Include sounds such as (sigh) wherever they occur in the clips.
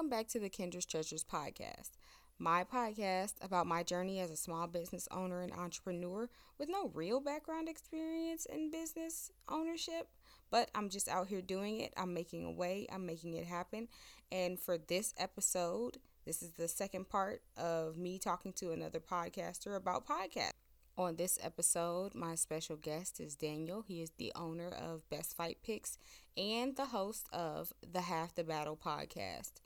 Welcome back to the Kendra's Treasures podcast, my podcast about my journey as a small business owner and entrepreneur with no real background experience in business ownership, but I'm just out here doing it. I'm making a way, I'm making it happen. And for this episode, this is the second part of me talking to another podcaster about podcasts. On this episode, my special guest is Daniel. He is the owner of Best Fight Picks and the host of the Half the Battle podcast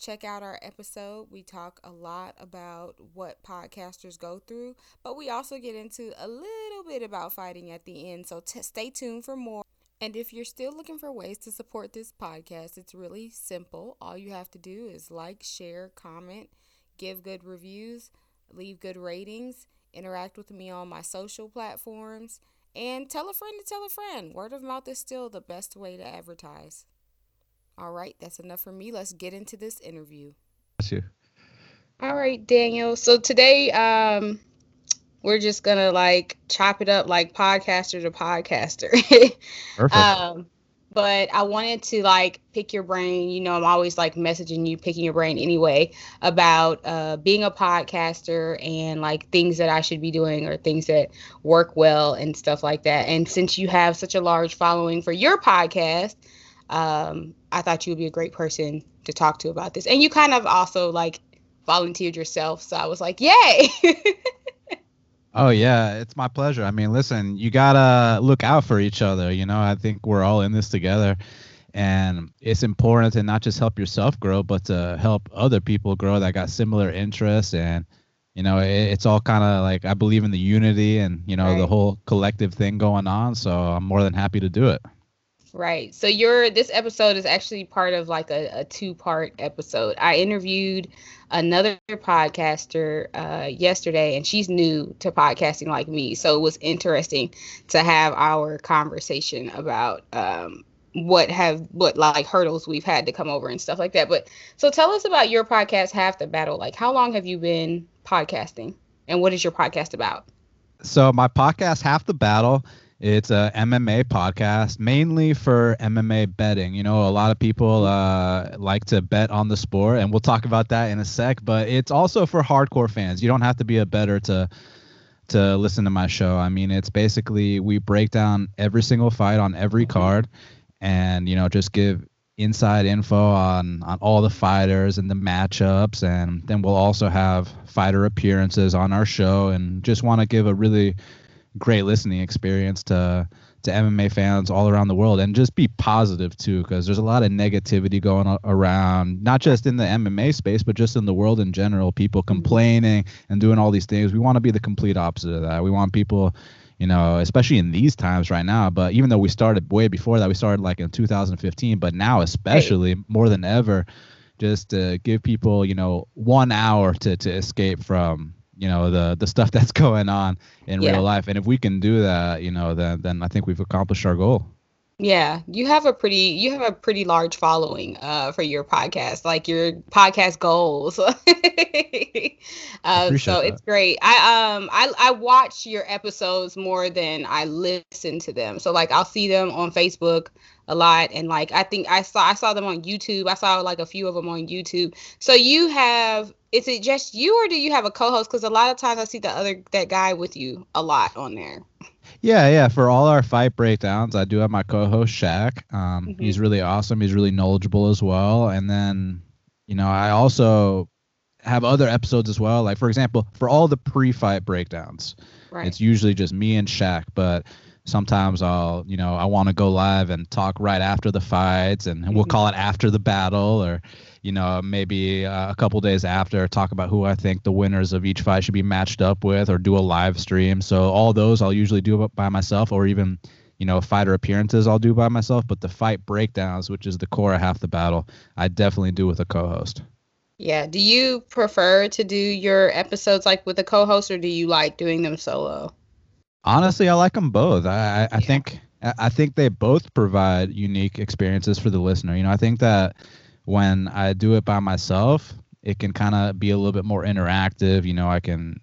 check out our episode. We talk a lot about what podcasters go through, but we also get into a little bit about fighting at the end. So t- stay tuned for more. And if you're still looking for ways to support this podcast, it's really simple. All you have to do is like, share, comment, give good reviews, leave good ratings, interact with me on my social platforms, and tell a friend to tell a friend. Word of mouth is still the best way to advertise. All right, that's enough for me. Let's get into this interview. Bless you. All right, Daniel. So today, um, we're just gonna like chop it up like podcaster to podcaster. (laughs) Perfect. um, but I wanted to like pick your brain. You know, I'm always like messaging you, picking your brain anyway about uh, being a podcaster and like things that I should be doing or things that work well and stuff like that. And since you have such a large following for your podcast, um, I thought you would be a great person to talk to about this. And you kind of also like volunteered yourself. So I was like, yay. (laughs) oh, yeah. It's my pleasure. I mean, listen, you got to look out for each other. You know, I think we're all in this together. And it's important to not just help yourself grow, but to help other people grow that got similar interests. And, you know, it, it's all kind of like I believe in the unity and, you know, right. the whole collective thing going on. So I'm more than happy to do it. Right. So your this episode is actually part of like a, a two part episode. I interviewed another podcaster uh, yesterday, and she's new to podcasting like me. So it was interesting to have our conversation about um, what have what like hurdles we've had to come over and stuff like that. But so tell us about your podcast, Half the Battle. Like, how long have you been podcasting, and what is your podcast about? So my podcast, Half the Battle it's a MMA podcast, mainly for MMA betting. You know, a lot of people uh, like to bet on the sport, and we'll talk about that in a sec. But it's also for hardcore fans. You don't have to be a better to to listen to my show. I mean, it's basically we break down every single fight on every card, and you know, just give inside info on on all the fighters and the matchups, and then we'll also have fighter appearances on our show, and just want to give a really great listening experience to to MMA fans all around the world. And just be positive too because there's a lot of negativity going around not just in the MMA space but just in the world in general. People mm-hmm. complaining and doing all these things. We want to be the complete opposite of that. We want people you know especially in these times right now but even though we started way before that we started like in 2015 but now especially more than ever just to give people you know one hour to to escape from you know the the stuff (laughs) that's going on in yeah. real life. And if we can do that you know then then i think we've accomplished our goal. Yeah. You have a pretty you have a pretty large following uh, for your podcast like your podcast goals. (laughs) Uh, so that. it's great. I um i i watch your episodes more than i listen to them. So like i'll see them on facebook a lot and like i think i saw i saw them on youtube. I saw like a few of them on youtube. So you have is it just you or do you have a co-host? Because a lot of times i see the other that guy with you a lot on there. Yeah yeah for all our fight breakdowns i do have my co-host Shaq. Um, mm-hmm. he's really awesome. He's really knowledgeable as well. And then you know i also have other episodes as well. Like for example for all the pre-fight breakdowns right. it's usually just me and Shaq but sometimes I'll, you know, I want to go live and talk right after the fights, and, we'll mm-hmm. call it after the battle, or, you know, maybe uh, a couple days after, talk about who I think the winners of each fight should be matched up with, or do a live stream. So all those I'll usually do by myself, or even, you know, fighter appearances I'll do by myself. But the fight breakdowns, which is the core of half the battle, I definitely do with a co-host. Yeah. Do you prefer to do your episodes like with a co-host, or do you like doing them solo? Honestly, I like them both. I, I yeah. think I think they both provide unique experiences for the listener. You know, I think that when I do it by myself, it can kind of be a little bit more interactive. You know, I can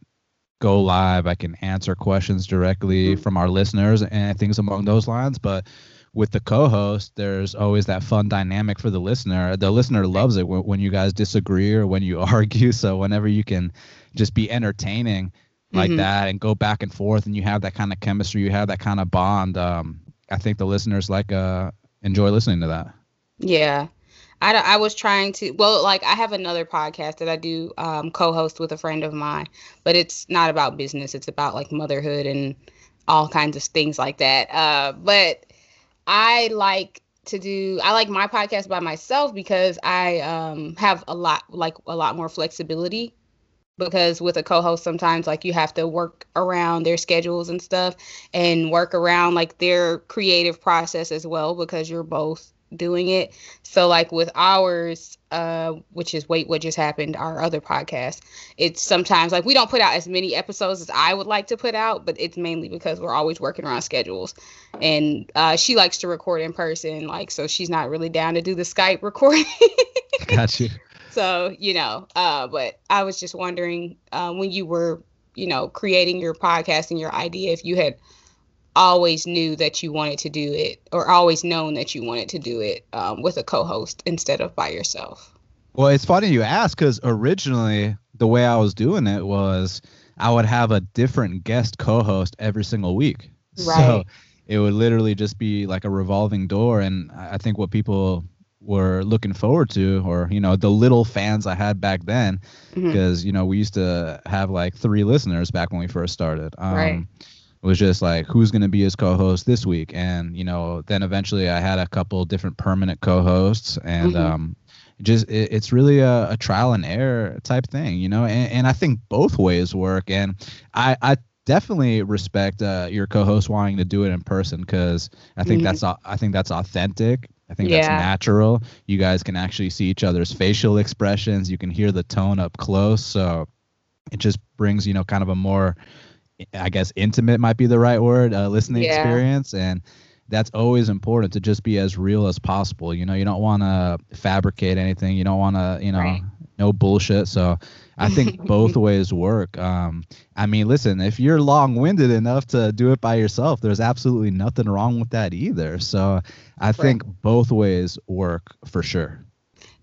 go live, I can answer questions directly mm-hmm. from our listeners and things along those lines. But with the co-host, there's always that fun dynamic for the listener. The listener loves it when, when you guys disagree or when you (laughs) argue. So whenever you can just be entertaining like mm-hmm. that and go back and forth, and you have that kind of chemistry, you have that kind of bond. Um, I think the listeners like uh enjoy listening to that. Yeah. I, I was trying to well like i have another podcast that i do um, co-host with a friend of mine but it's not about business it's about like motherhood and all kinds of things like that uh, but I like to do I like my podcast by myself because I um have a lot like a lot more flexibility because with a co-host sometimes like you have to work around their schedules and stuff and work around like their creative process as well because you're both doing it. So like with ours, uh, which is wait what just happened, our other podcast, it's sometimes like we don't put out as many episodes as I would like to put out, but it's mainly because we're always working around schedules. And uh, she likes to record in person, like so she's not really down to do the Skype recording. (laughs) Got you. So you know, uh, but I was just wondering uh, when you were, you know, creating your podcast and your idea, if you had always knew that you wanted to do it or always known that you wanted to do it um, with a co-host instead of by yourself well it's funny you ask because originally the way i was doing it was i would have a different guest co-host every single week right. so it would literally just be like a revolving door and i think what people were looking forward to or you know the little fans i had back then because mm-hmm. you know we used to have like three listeners back when we first started um, right was just like who's going to be his co-host this week and you know then eventually i had a couple different permanent co-hosts and mm-hmm. um just it, it's really a, a, trial and error type thing you know and, and i think both ways work and i i definitely respect uh, your co-host wanting to do it in person because i think mm-hmm. that's i think that's authentic I think yeah. that's natural. You guys can actually see each other's facial expressions. You can hear the tone up close. So it just brings, you know, kind of a more I guess intimate might be the right word, uh, listening yeah. experience, and that's always important to just be as real as possible. You know, you don't want to fabricate anything. You don't want to, you know, right. no bullshit. So I think (laughs) both ways work. Um, I mean, listen, if you're long-winded enough to do it by yourself, there's absolutely nothing wrong with that either. So I right. think both ways work for sure.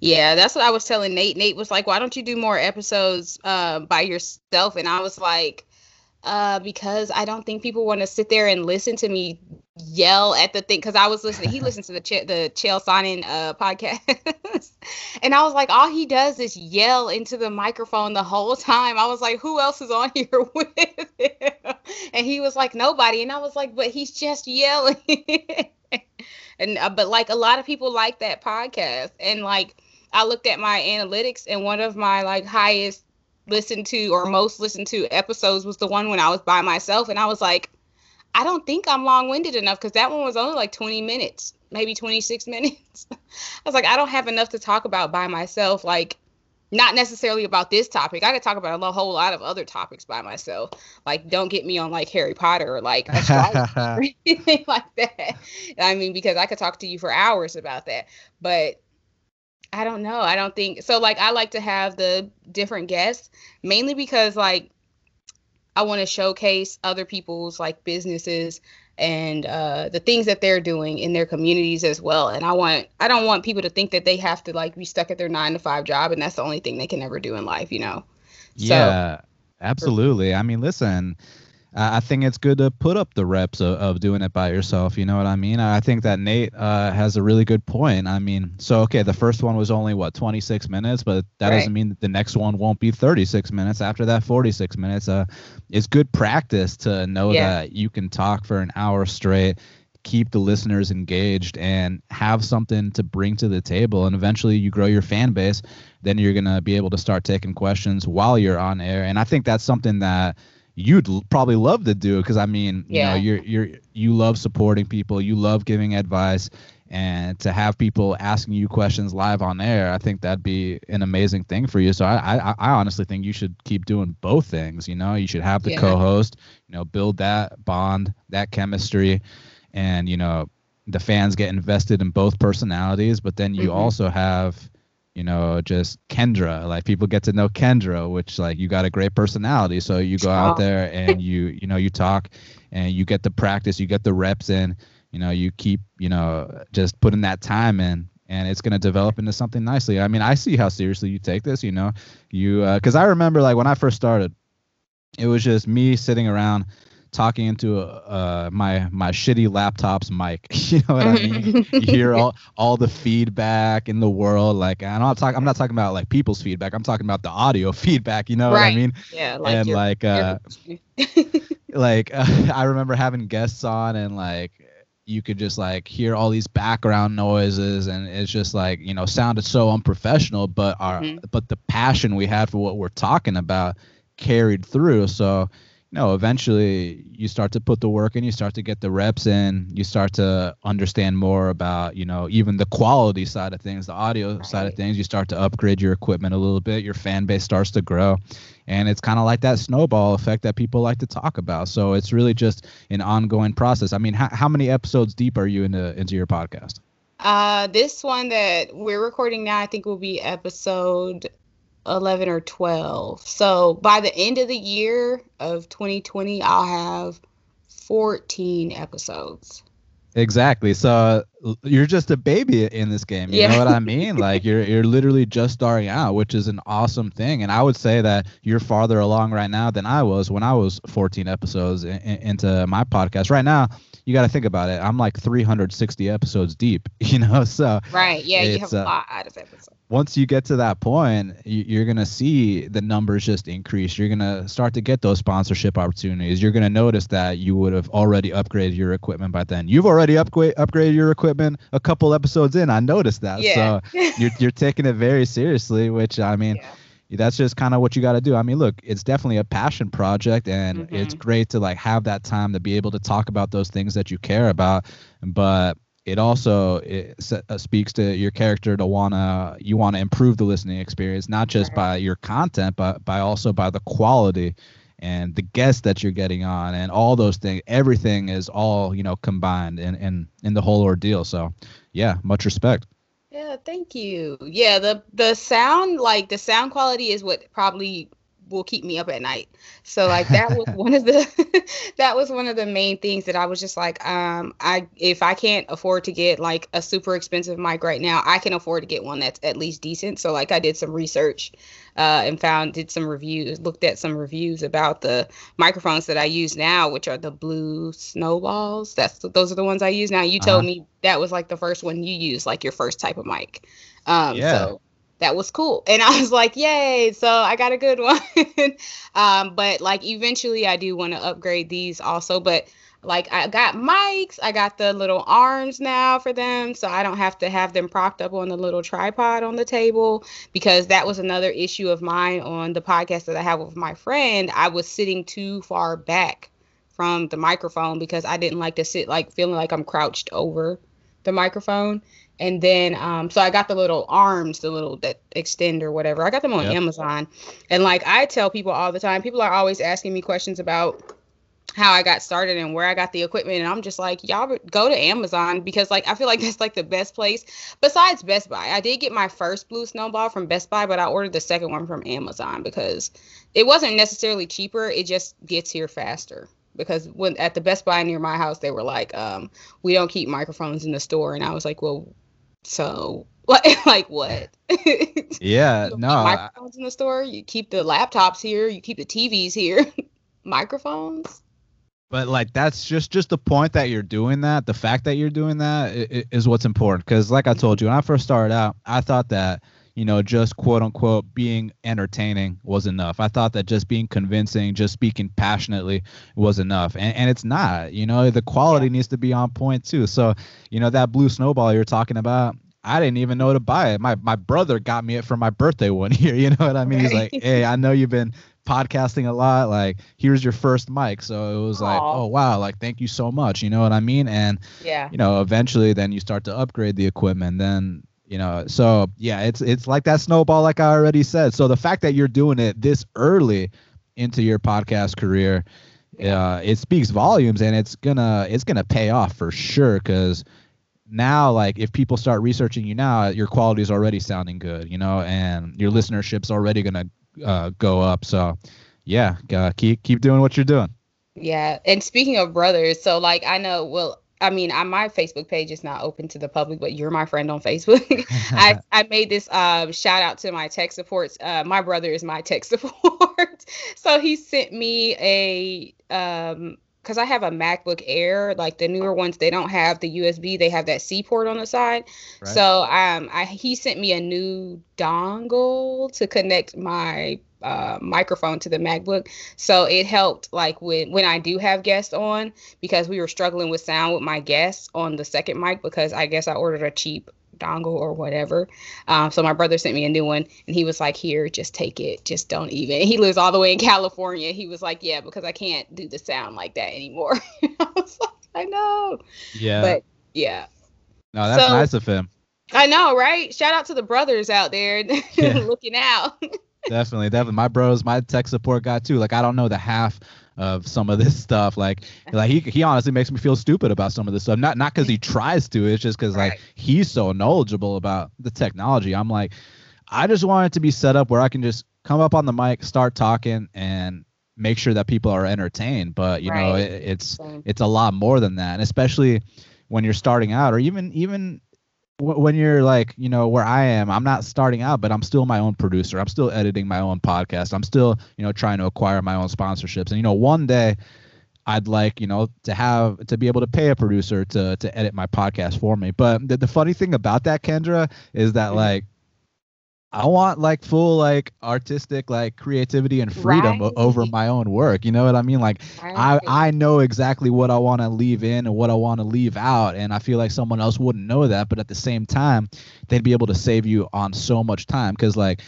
Yeah, that's what I was telling Nate. Nate was like, "Why don't you do more episodes uh, by yourself?" And I was like uh, because I don't think people want to sit there and listen to me yell at the thing. Because I was listening, he listens to the Ch- the Chael Sonnen uh, podcast, (laughs) and I was like, all he does is yell into the microphone the whole time. I was like, who else is on (laughs) here with him? And he was like, nobody. And I was like, but he's just yelling. (laughs) and uh, but like a lot of people like that podcast, and like I looked at my analytics, and one of my like highest listened to or most listened to episodes was the one when I was by myself. And I was like, I don't think I'm long winded enough because that one was only like 20 minutes, maybe 26 (laughs) minutes. I was like, I don't have enough to talk about by myself. Like, not necessarily about this topic. I could talk about a whole lot of other topics by myself. Like, don't get me on like Harry Potter or like (laughs) or anything (laughs) like that. I mean, because I could talk to you for hours about that. But I don't know. I don't think so. Like, I like to have the different guests mainly because, like, I want to showcase other people's like businesses and uh, the things that they're doing in their communities as well. And I want, I don't want people to think that they have to like be stuck at their nine to five job and that's the only thing they can ever do in life, you know? Yeah, so, absolutely. I mean, listen, I think it's good to put up the reps of, of doing it by yourself. You know what I mean? I think that Nate uh, has a really good point. I mean, so okay, the first one was only what 26 minutes, but that right. doesn't mean that the next one won't be 36 minutes. After that, 46 minutes. Uh, it's good practice to know yeah. that you can talk for an hour straight, keep the listeners engaged, and have something to bring to the table. And eventually, you grow your fan base. Then you're gonna be able to start taking questions while you're on air. And I think that's something that you'd probably love to do because I mean, you know, you're you're you love supporting people, you love giving advice, and to have people asking you questions live on air, I think that'd be an amazing thing for you. So I I, I honestly think you should keep doing both things. You know, you should have the yeah. co-host, you know, build that bond, that chemistry, and you know, the fans get invested in both personalities, but then you mm-hmm. also have you know, just Kendra. Like people get to know Kendra, which like you got a great personality. So you go out there and you, (laughs) you know, you talk and you get the practice, you get the reps in, you know you keep you know just putting that time in and it's going to develop into something nicely i mean i see how seriously you take this you know you because uh, i remember like when i first started it was just me sitting around talking into uh, my my shitty laptop's mic. (laughs) you know what I mean? you hear all all the feedback in the world. Like I'm not talking. I'm not talking about like people's feedback. I'm talking about the audio (laughs) feedback. You know right. what I mean? Yeah. Like and like uh, (laughs) like uh, I remember having guests on and like you could just like hear all these background noises and it's just like you know sounded so unprofessional but our mm-hmm. but the passion we had for what we're talking about carried through so no, eventually you start to put the work in, you start to get the reps in, you start to understand more about, you know, even the quality side of things, the audio right. side of things. You start to upgrade your equipment a little bit, your fan base starts to grow. And it's kind of like that snowball effect that people like to talk about. So it's really just an ongoing process. I mean, how, how many episodes deep are you into into your podcast? Uh, this one that we're recording now, I think will be episode 11 or 12. So by the end of the year of 2020, I'll have 14 episodes. Exactly. So you're just a baby in this game. You yeah. know what I mean? (laughs) like you're you're literally just starting out, which is an awesome thing. And I would say that you're farther along right now than I was when I was 14 episodes in, in, into my podcast. Right now, you got to think about it. I'm like 360 episodes deep, (laughs) you know. So right, yeah, you have a uh, lot of episodes. Once you get to that point, you're gonna see the numbers just increase. You're gonna start to get those sponsorship opportunities. You're gonna notice that you would have already upgraded your equipment by then. You've already upgrade upgraded your equipment a couple episodes in. I noticed that. Yeah. So (laughs) you're you're taking it very seriously, which I mean. Yeah that's just kind of what you got to do. I mean, look, it's definitely a passion project and mm-hmm. it's great to like have that time to be able to talk about those things that you care about, but it also it uh, speaks to your character to wanna you want to improve the listening experience not just right. by your content but by also by the quality and the guests that you're getting on and all those things everything is all you know combined in in in the whole ordeal so yeah much respect yeah, thank you. Yeah, the the sound like the sound quality is what probably will keep me up at night. So like that was (laughs) one of the (laughs) that was one of the main things that I was just like um I if I can't afford to get like a super expensive mic right now, I can afford to get one that's at least decent. So like I did some research uh, and found did some reviews, looked at some reviews about the microphones that I use now, which are the blue snowballs. That's those are the ones I use now. You told uh-huh. me that was like the first one you used, like your first type of mic. Um, yeah. So that was cool, and I was like, yay! So I got a good (laughs) one. um, but like eventually, I do want to upgrade these also, but like I got mics, I got the little arms now for them, so I don't have to have them propped up on the little tripod on the table because that was another issue of mine on the podcast that I have with my friend. I was sitting too far back from the microphone because I didn't like to sit like feeling like I'm crouched over the microphone. And then um so I got the little arms, the little that extend or whatever. I got them on yep. Amazon. And like I tell people all the time, people are always asking me questions about how I got started and where I got the equipment. And I'm just like, y'all go to Amazon because like I feel like (laughs) that's like the best place besides Best Buy. I did get my first blue snowball from Best Buy, but I ordered the second one from Amazon because it wasn't necessarily cheaper. It just gets here faster. Because when at the Best Buy near my house, they were like, um, we don't keep microphones in the store. And I was like, well, so (laughs) what like what? (laughs) Yeah no microphones in the store? You keep the laptops here? You keep the tvs here? (laughs) Microphones? But like that's just just the point that you're doing that the fact that you're doing that is what's important. Because like i told you when i first started out i thought that you know just quote unquote being entertaining was enough i thought that just being convincing just speaking passionately was enough and, and it's not you know the quality yeah. needs to be on point too so you know that blue snowball you're talking about I didn't even know to buy it. My my brother got me it for my birthday one (laughs) year. You know what I mean? Right. He's like, "Hey, (laughs) I know you've been podcasting a lot like here's your first mic so it was Aww. like oh wow like thank you so much you know what i mean and yeah you know eventually then you start to upgrade the equipment then you know so yeah it's it's like that snowball like i already said so the fact that you're doing it this early into your podcast career uh, it speaks volumes and it's gonna it's gonna pay off for sure because now like if people start researching you now your quality is already sounding good you know and your listenership's already gonna uh, go up. So yeah, uh, keep keep doing what you're doing. Yeah, and speaking of brothers, so like I know, well, I mean, I, my Facebook page is not open to the public, but you're my friend on Facebook. (laughs) I, (laughs) I made this uh, shout out to my tech supports. Uh, my brother is my tech (laughs) support, so he sent me a um, because I have a MacBook Air, like the newer ones, they don't have the USB; they have that C port on the side. Right. So um, I he sent me a new dongle to connect my uh, microphone to the MacBook. So it helped like when when I do have guests on because we were struggling with sound with my guests on the second mic because I guess I ordered a cheap dongle or whatever. Um, so my brother sent me a new one and he was like, Here, just take it. Just don't even. (laughs) He lives all the way in California. He was like, Yeah, because I can't do the sound like that anymore. (laughs) I was like, I know. Yeah. But yeah. No, that's so, nice of him. I know, right? Shout out to the brothers out there (laughs) yeah. looking out definitely, definitely. My bros, my tech support guy too. Like I don't know the half of some of this (laughs) stuff. Like like he he honestly makes me feel stupid about some of this stuff. Not not because he tries to. It's just because right. like he's so knowledgeable about the technology. I'm like, I just want it to be set up where I can just come up on the mic, start talking, and make sure that people are entertained. But you right. know, it, it's it's a lot more than that, and especially when you're starting out, or even even when you're like you know where i am i'm not starting out but i'm still my own producer. I'm still editing my own podcast. I'm still you know trying to acquire my own sponsorships. And you know one day i'd like you know to have to be able to pay a producer to to edit my podcast for me. But the, the funny thing about that kendra is that mm-hmm. like I want like full like artistic like creativity and freedom right. over my own work. You know what I mean? Like right. I I know exactly what I want to leave in and what I want to leave out and I feel like someone else wouldn't know that, but at the same time, they'd be able to save you on so much time cuz like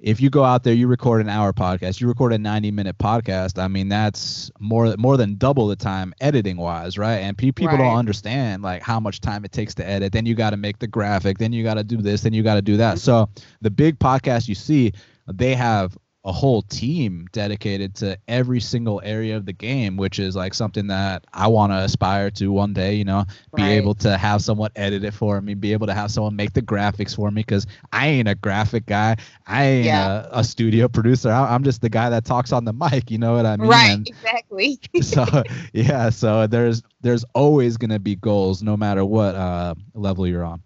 if you go out there, you record an hour podcast, you record a 90 minute podcast. I mean, that's more more than double the time editing wise, right? And pe- people right. don't understand like how much time it takes to edit. Then you got to make the graphic, then you got to do this, then you got to do that. Mm-hmm. So the big podcast you see, they have a whole team dedicated to every single area of the game, which is like something that I want to aspire to one day, you know, be right. able to have someone edit it for me, be able to have someone make the graphics for me because I ain't a graphic guy. I ain't yeah. a, a, studio producer. I, am just the guy that talks on the mic, you know what I mean? Right, and exactly. (laughs) so, yeah, so there's there's always going to be goals no matter what uh, level you're on.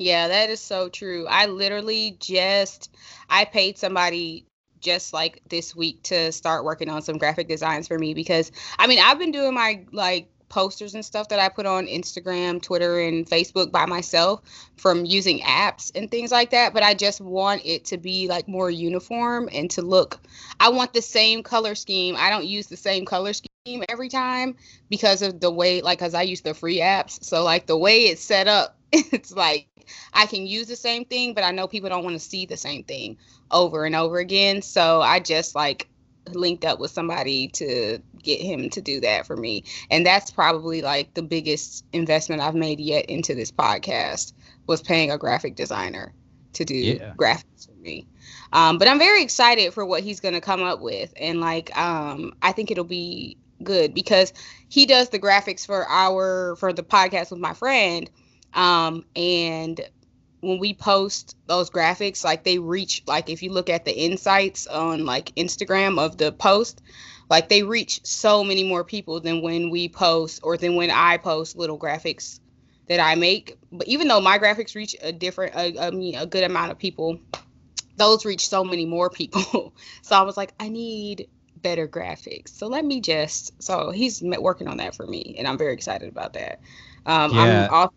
Yeah, that is so true. I literally just I paid somebody just like this week to start working on some graphic designs for me because I mean, I've been doing my like posters and stuff that I put on Instagram, Twitter, and Facebook by myself from using apps and things like that. But I just want it to be like more uniform and to look. I want the same color scheme. I don't use the same color scheme every time because of the way, like, because I use the free apps. So, like, the way it's set up, (laughs) it's like I can use the same thing, but I know people don't want to see the same thing over and over again. So I just like linked up with somebody to get him to do that for me. And that's probably like the biggest investment I've made yet into this podcast was paying a graphic designer to do yeah. graphics for me. Um, but I'm very excited for what he's going to come up with. And like, um, I think it'll be good because he does the graphics for our, for the podcast with my friend um, and when we post those graphics, like they reach, like if you look at the insights on like Instagram of the post, like they reach so many more people than when we post or than when I post little graphics that I make. But even though my graphics reach a different, a, I mean, a good amount of people, those reach so many more people. (laughs) so I was like, I need better graphics. So let me just, so he's working on that for me, and I'm very excited about that. Um, yeah. I'm also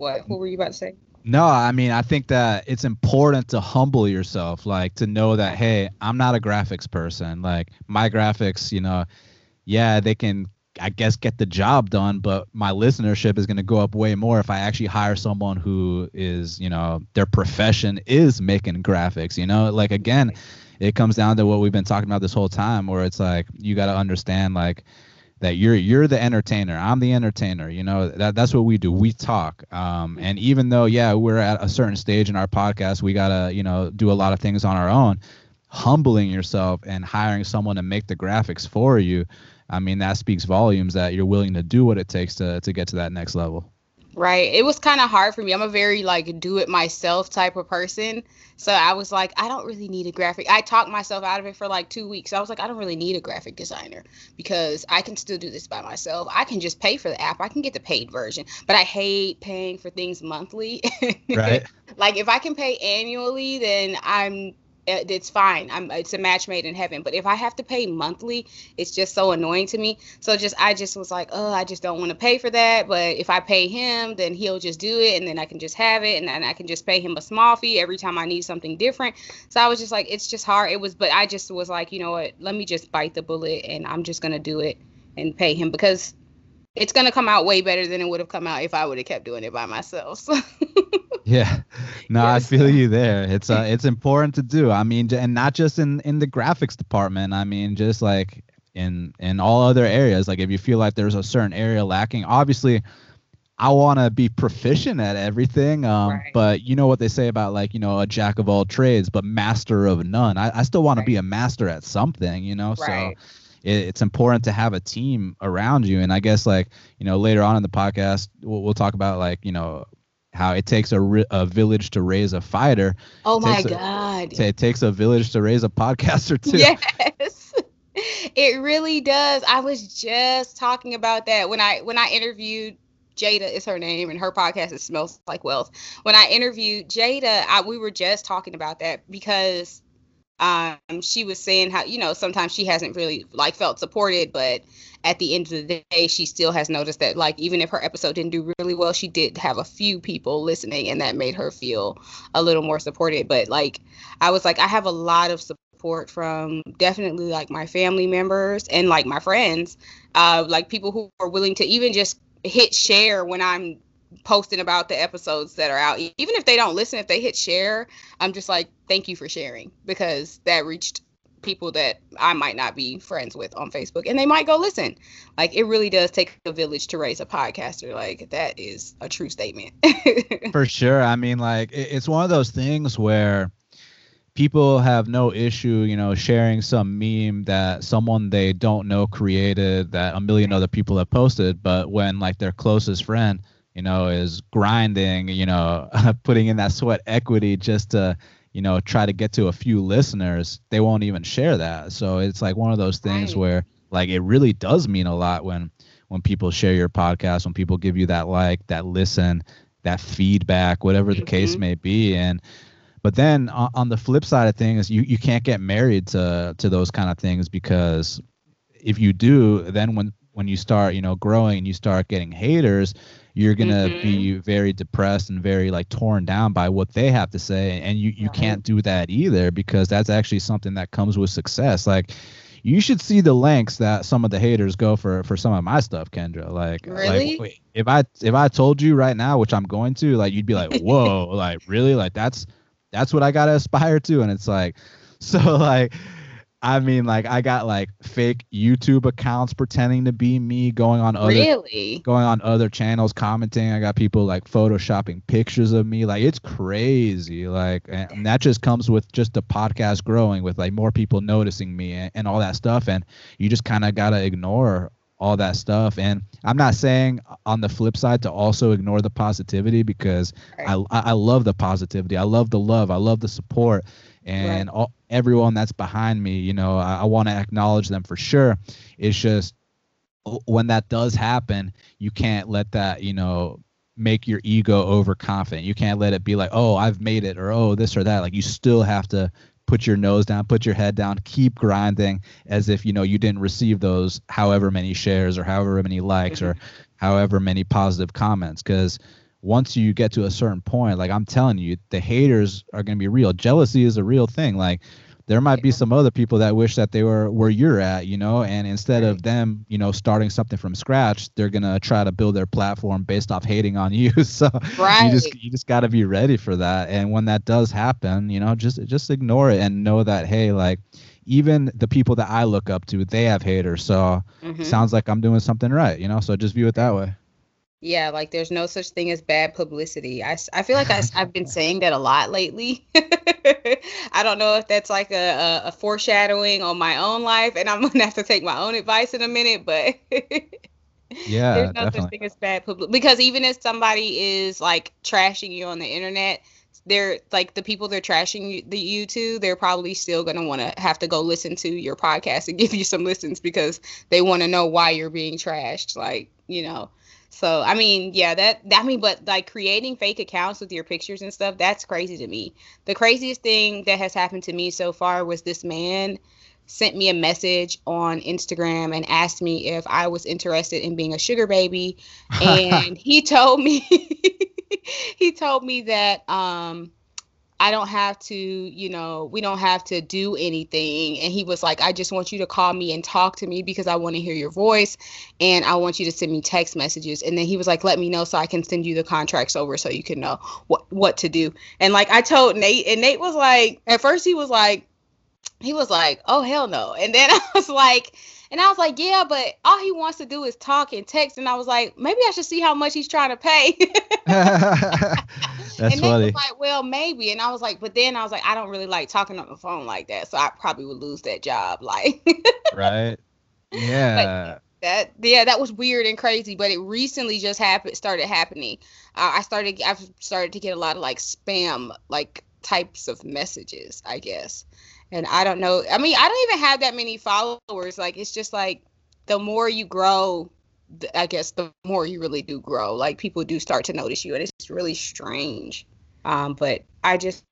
what? What were you about to say? No, I mean, I think that it's important to humble yourself, like to know that, hey, I'm not a graphics person. Like my graphics, you know, yeah, they can, I guess, get the job done, but my listenership is going to go up way more if I actually hire someone who is, you know, their profession is making graphics, you know, like again, it comes down to what we've been talking about this whole time, where it's like, you got to understand, like, that you're you're the entertainer i'm the entertainer you know that that's what we do we talk um, and even though yeah we're at a certain stage in our podcast we gotta you know do a lot of things on our own humbling yourself and hiring someone to make the graphics for you i mean that speaks volumes that you're willing to do what it takes to to get to that next level Right. It was kind of hard for me. I'm a very like do it myself type of person. So I was like, I don't really need a graphic. I talked myself out of it for like two weeks. I was like, I don't really need a graphic designer because I can still do this by myself. I can just pay for the app. I can get the paid version. But I hate paying for things monthly. (laughs) Right. like if I can pay annually, then I'm it's fine. I'm it's a match made in heaven. But if I have to pay monthly, it's just so annoying to me. So just I just was like, oh, I just don't want to pay for that. But if I pay him, then he'll just do it, and then I can just have it, and then I can just pay him a small fee every time I need something different. So I was just like, it's just hard. It was, but I just was like, you know what? Let me just bite the bullet, and I'm just gonna do it and pay him because it's gonna come out way better than it would have come out if I would have kept doing it by myself. So. (laughs) Yeah, no, yes. I feel you there. It's uh, (laughs) it's important to do. I mean, and not just in in the graphics department. I mean, just like in in all other areas. Like if you feel like there's a certain area lacking, obviously, I want to be proficient at everything. Um, right. but you know what they say about like you know a jack of all trades, but master of none. I, I still want right. to be a master at something. You know, right. so it's important to have a team around you. And I guess like you know later on in the podcast we'll, we'll talk about like you know how it takes a, a village to raise a fighter. Oh my god! A, it takes a village to raise a podcaster (laughs) too. Yes, (laughs) it really does. I was just talking about that when I when I interviewed Jada is her name, and her podcast is Smells Like Wealth. When I interviewed Jada, I, we were just talking about that because um, she was saying how you know sometimes she hasn't really like felt supported, but at the end of the day, she still has noticed that like even if her episode didn't do really well, she did have a few people listening, and that made her feel a little more supported. But like I was like, I have a lot of support from definitely like my family members and like my friends, uh, like people who are willing to even just hit share when I'm posting about the episodes that are out even if they don't listen if they hit share i'm just like thank you for sharing because that reached people that i might not be friends with on facebook and they might go listen. Like it really does take a village to raise a podcaster. Like that is a true statement. (laughs) For sure. I mean like it's one of those things where people have no issue, you know, sharing some meme that someone they don't know created that a million other people have posted, but when like their closest friend you know, is grinding, you know, (laughs) putting in that sweat equity just to, you know, try to get to a few listeners, they won't even share that. So it's like one of those things right. where like it really does mean a lot when when people share your podcast, when people give you that like, that listen, that feedback, whatever the mm-hmm. case may be. And but then on, on the flip side of things, you you can't get married to to those kind of things because if you do, then when when you start, you know, growing and you start getting haters, you're gonna mm-hmm. be very depressed and very like torn down by what they have to say and you you right. can't do that either because that's actually something that comes with success like you should see the lengths that some of the haters go for for some of my stuff kendra like really? like wait, if i if i told you right now which i'm going to like you'd be like (laughs) whoa like really like that's that's what i gotta aspire to and it's like (laughs) so like I mean, like I got like fake YouTube accounts pretending to be me going on other really? going on other channels commenting. I got people like photoshopping pictures of me. Like it's crazy. Like and that just comes with just the podcast growing with like more people noticing me and, and all that stuff. And you just kind of gotta ignore all that stuff. And I'm not saying uh, on the flip side to also ignore the positivity because right. I I love the positivity. I love the love. I love the support and right. all, everyone that's behind me you know i, I want to acknowledge them for sure. It's just when that does happen you can't let that you know make your ego overconfident. You can't let it be like oh i've made it or oh this or that. Like you still have to put your nose down put your head down keep grinding as if you know you didn't receive those however many shares or however many likes or (laughs) however many positive comments. Because once you get to a certain point, like I'm telling you, the haters are going to be real. Jealousy is a real thing. Like there might be some other people that wish that they were where you're at, you know, and instead of them, you know, starting something from scratch, they're going to try to build their platform based off hating on you. (laughs) So right. you just you just got to be ready for that. And when that does happen, you know, just just ignore it and know that hey, like even the people that I look up to, they have haters. So mm-hmm. sounds like I'm doing something right, you know? So just view it that way. Yeah, like there's no such thing as bad publicity. I, I feel like I, I've been saying that a lot lately. (laughs) I don't know if that's like a, a, a, foreshadowing on my own life, and I'm (laughs) gonna have to take my own advice in a minute, but (laughs) Yeah, There's no definitely. such thing as bad publicity because even if somebody is like trashing you on the internet, they're like the people they're trashing you, the you to, they're probably still gonna want to have to go listen to your podcast and give you some listens because they want to know why you're being trashed. Like you know, so I mean, yeah, that I mean, but like creating fake accounts with your pictures and stuff, that's crazy to me. The craziest thing that has happened to me so far was this man sent me a message on Instagram and asked me if I was interested in being a sugar baby. (laughs) And he told me (laughs) he told me that um I don't have to, you know, we don't have to do anything. And he was like, I just want you to call me and talk to me because I want to hear your voice and I want you to send me text messages. And then he was like, let me know so I can send you the contracts over so you can know what what to do. And like I told Nate, and Nate was like, at first he was like, he was like, "Oh hell no!" And then (laughs) I was like, and I was like, "Yeah, but all he wants to do is talk and text." And I was like, maybe I should see how much he's trying to pay. (laughs) That's and funny. was like, "Well, maybe." And I was like, "But then I was like, I don't really like talking on the phone like that, so I probably would lose that job." (laughs) Like right? Yeah. that, yeah, that was weird and crazy. But it recently just happened, started happening. Uh, I started, I've started to get a lot of like spam, like types of messages, I guess. And I don't know. I mean, I don't even have that many followers. Like, it's just like the more you grow, I guess the more you really do grow. Like, people do start to notice you, and it's really strange. Um, but I just,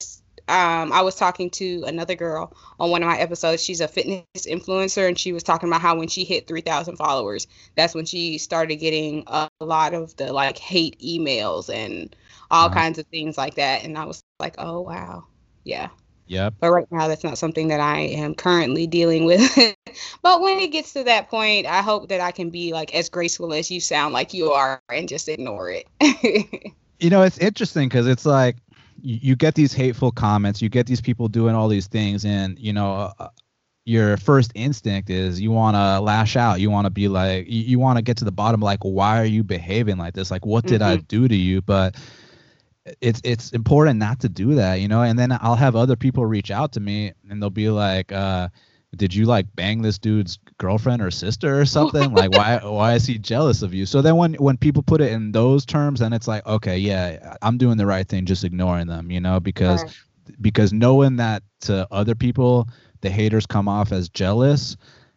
um, I was talking to another girl on one of my episodes. She's a fitness influencer, and she was talking about how when she hit 3,000 followers, that's when she started getting a lot of the like hate emails and all Wow. kinds of things like that. And I was like, oh, wow. Yeah. Yep. But right now, that's not something that I am currently dealing with. (laughs) but when it gets to that point, I hope that I can be like as graceful as you sound like you are and just ignore it. (laughs) you know it's interesting because it's like you, you get these hateful comments you get these people doing all these things and you know uh, your first instinct is you want to lash out you want to be like you, you want to get to the bottom like why are you behaving like this like what did i do to you but it's it's important not to do that you know and then i'll have other people reach out to me and they'll be like uh did you like bang this dude's girlfriend or sister or something like why (laughs) why is he jealous of you so then when when people put it in those terms then it's like okay yeah i'm doing the right thing just ignoring them you know because Right. because knowing that to other people the haters come off as jealous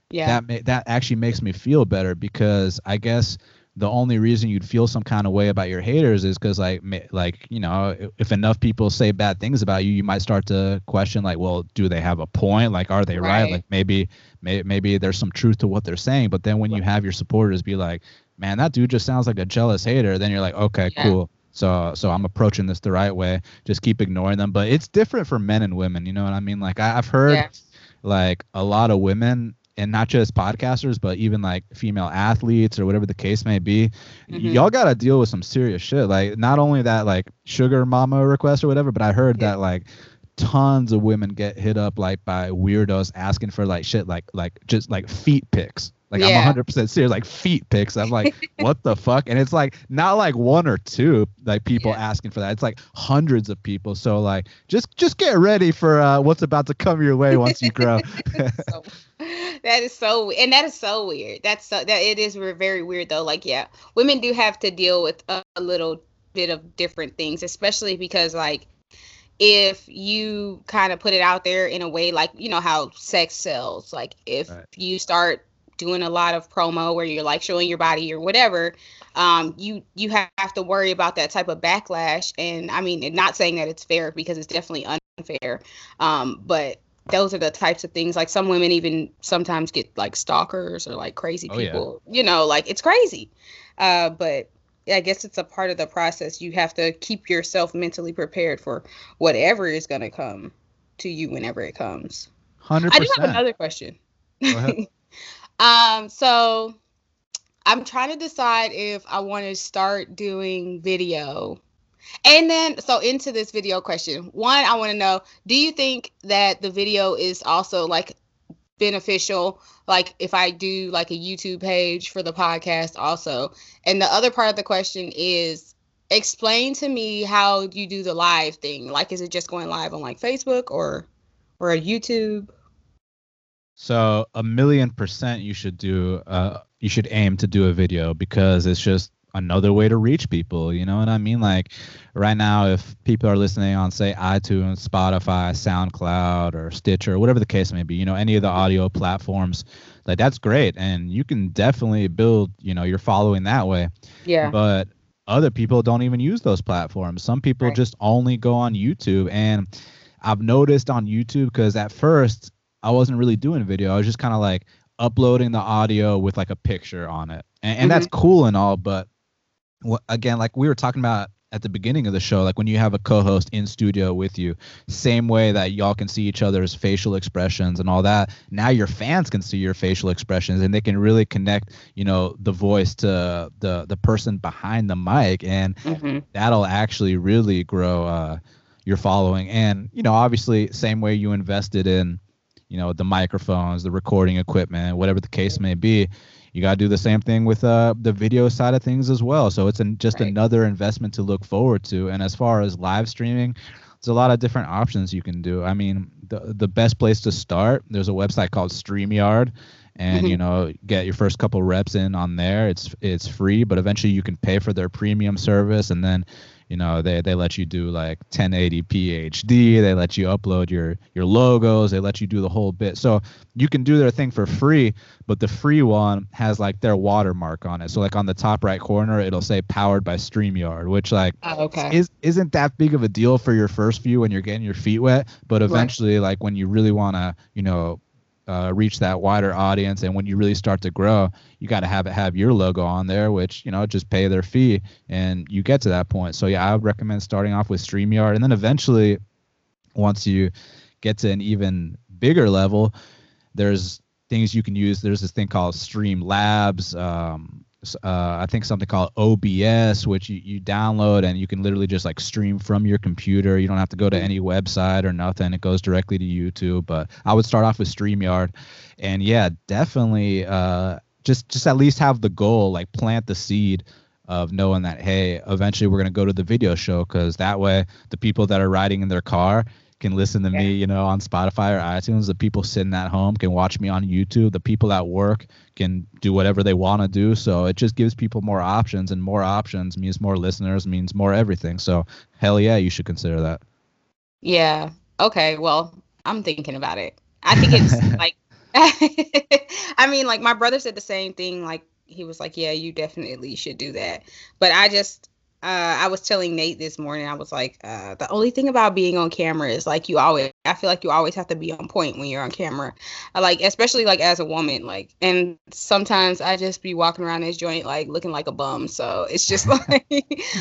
yeah. that ma- that actually makes me feel better because I guess the only reason you'd feel some kind of way about your haters is because like like you know if, enough people say bad things about you you might start to question like well do they have a point? Like are they right, Right. like maybe may, maybe there's some truth to what they're saying but then when you have your supporters be like man that dude just sounds like a jealous hater then you're like okay Yeah. cool. So so I'm approaching this the right way. Just keep ignoring them. But it's different for men and women you know what I mean? Like I, I've heard Yeah. like a lot of women and not just podcasters but even like female athletes or whatever the case may be Mhm. y'all got to deal with some serious shit like not only that like sugar mama request or whatever but i heard Yeah. that like tons of women get hit up like by weirdos asking for like shit like like just like feet pics like Yeah. i'm 100% serious like feet pics. I'm like what the fuck? And it's like not like one or two like people Yeah. asking for that. It's like hundreds of people. So like just just get ready for uh what's about to come your way once you (laughs) grow. So, that is so and that is so weird. That's so that it is very weird though. Like yeah women do have to deal with a, a little bit of different things especially because like if you kind of put it out there in a way like you know how sex sells like if Right. you start doing a lot of promo where you're like showing your body or whatever um you you have to worry about that type of backlash and i mean not saying that it's fair because it's definitely unfair um but those are the types of things like some women even sometimes get like stalkers or like crazy Oh, yeah. people you know like it's crazy uh but I guess it's a part of the process. You have to keep yourself mentally prepared for whatever is going to come to you whenever it comes. 100% I do have another question. (laughs) Um, so I'm trying to decide if I want to start doing video. And then, so into this video question. One, I want to know do you think that the video is also like beneficial? Like if I do like a YouTube page for the podcast, also. And the other part of the question is explain to me how you do the live thing. Like, is it just going live on like Facebook or or a YouTube? So a million percent you should do uh, you should aim to do a video because it's just another way to reach people. You know what I mean? Like right now, if people are listening on say iTunes, Spotify, SoundCloud, or Stitcher, whatever the case may be, you know, any of the audio platforms, like that's great, and you can definitely build, you know, your following that way. Yeah. But other people don't even use those platforms. Some people right. just only go on YouTube, and I've noticed on YouTube because at first I wasn't really doing video. I was just kind of like uploading the audio with like a picture on it, and, and mm-hmm. that's cool and all, but again, like we were talking about at the beginning of the show, like when you have a co-host in studio with you, same way that y'all can see each other's facial expressions and all that. Now your fans can see your facial expressions and they can really connect, you know, the voice to the the person behind the mic, and mm-hmm. that'll actually really grow uh, your following. And you know, obviously, same way you invested in, you know, the microphones, the recording equipment, whatever the case may be you got to do the same thing with uh, the video side of things as well. So it's an, just right. another investment to look forward to. And as far as live streaming, there's a lot of different options you can do. I mean, the the best place to start. There's a website called StreamYard, and mm-hmm. you know, get your first couple reps in on there. It's it's free, but eventually you can pay for their premium service, and then you know they, they let you do like 1080p hd they let you upload your your logos they let you do the whole bit so you can do their thing for free but the free one has like their watermark on it so like on the top right corner it'll say powered by streamyard which like oh, okay. is isn't that big of a deal for your first view when you're getting your feet wet but eventually right. like when you really want to you know uh, reach that wider audience. And when you really start to grow, you got to have it have your logo on there, which you know just pay their fee, and you get to that point. So yeah, I would recommend starting off with Streamyard, and then eventually, once you get to an even bigger level, there's things you can use. There's this thing called Streamlabs. Um, uh, I think something called OBS, which you, you download and you can literally just like stream from your computer. You don't have to go to any website or nothing. It goes directly to YouTube. But I would start off with StreamYard, and yeah, definitely uh, just just at least have the goal, like plant the seed of knowing that hey, eventually we're gonna go to the video show because that way the people that are riding in their car can listen to yeah. me, you know, on Spotify or iTunes. The people sitting at home can watch me on YouTube. The people at work can do whatever they want to do. So it just gives people more options, and more options means more listeners, means more everything. So hell yeah, you should consider that. Yeah. Okay. Well, I'm thinking about it. I think it's (laughs) like, (laughs) I mean, like my brother said the same thing. Like he was like, yeah, you definitely should do that. But I just, uh, I was telling Nate this morning, I was like, uh, the only thing about being on camera is like you always, I feel like you always have to be on point when you're on camera. I like, especially like as a woman, like, and sometimes I just be walking around this joint like looking like a bum. So it's just (laughs) like,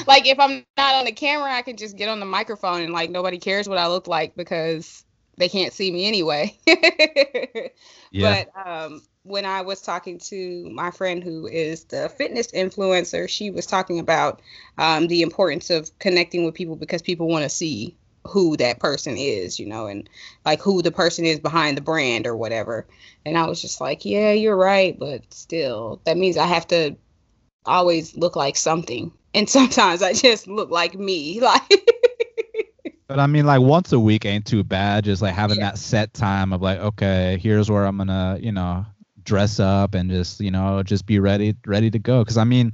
like if I'm not on the camera, I can just get on the microphone and like nobody cares what I look like because they can't see me anyway. (laughs) yeah. But um, when I was talking to my friend who is the fitness influencer, she was talking about um, the importance of connecting with people because people want to see who that person is, you know, and like who the person is behind the brand or whatever. And I was just like, yeah, you're right, but still, that means I have to always look like something. (laughs) And sometimes I just look like me. (laughs) Like But I mean, like once a week ain't too bad. Just like having yeah. that set time of like, okay, here's where I'm gonna, you know, dress up and just you know just be ready ready to go because i mean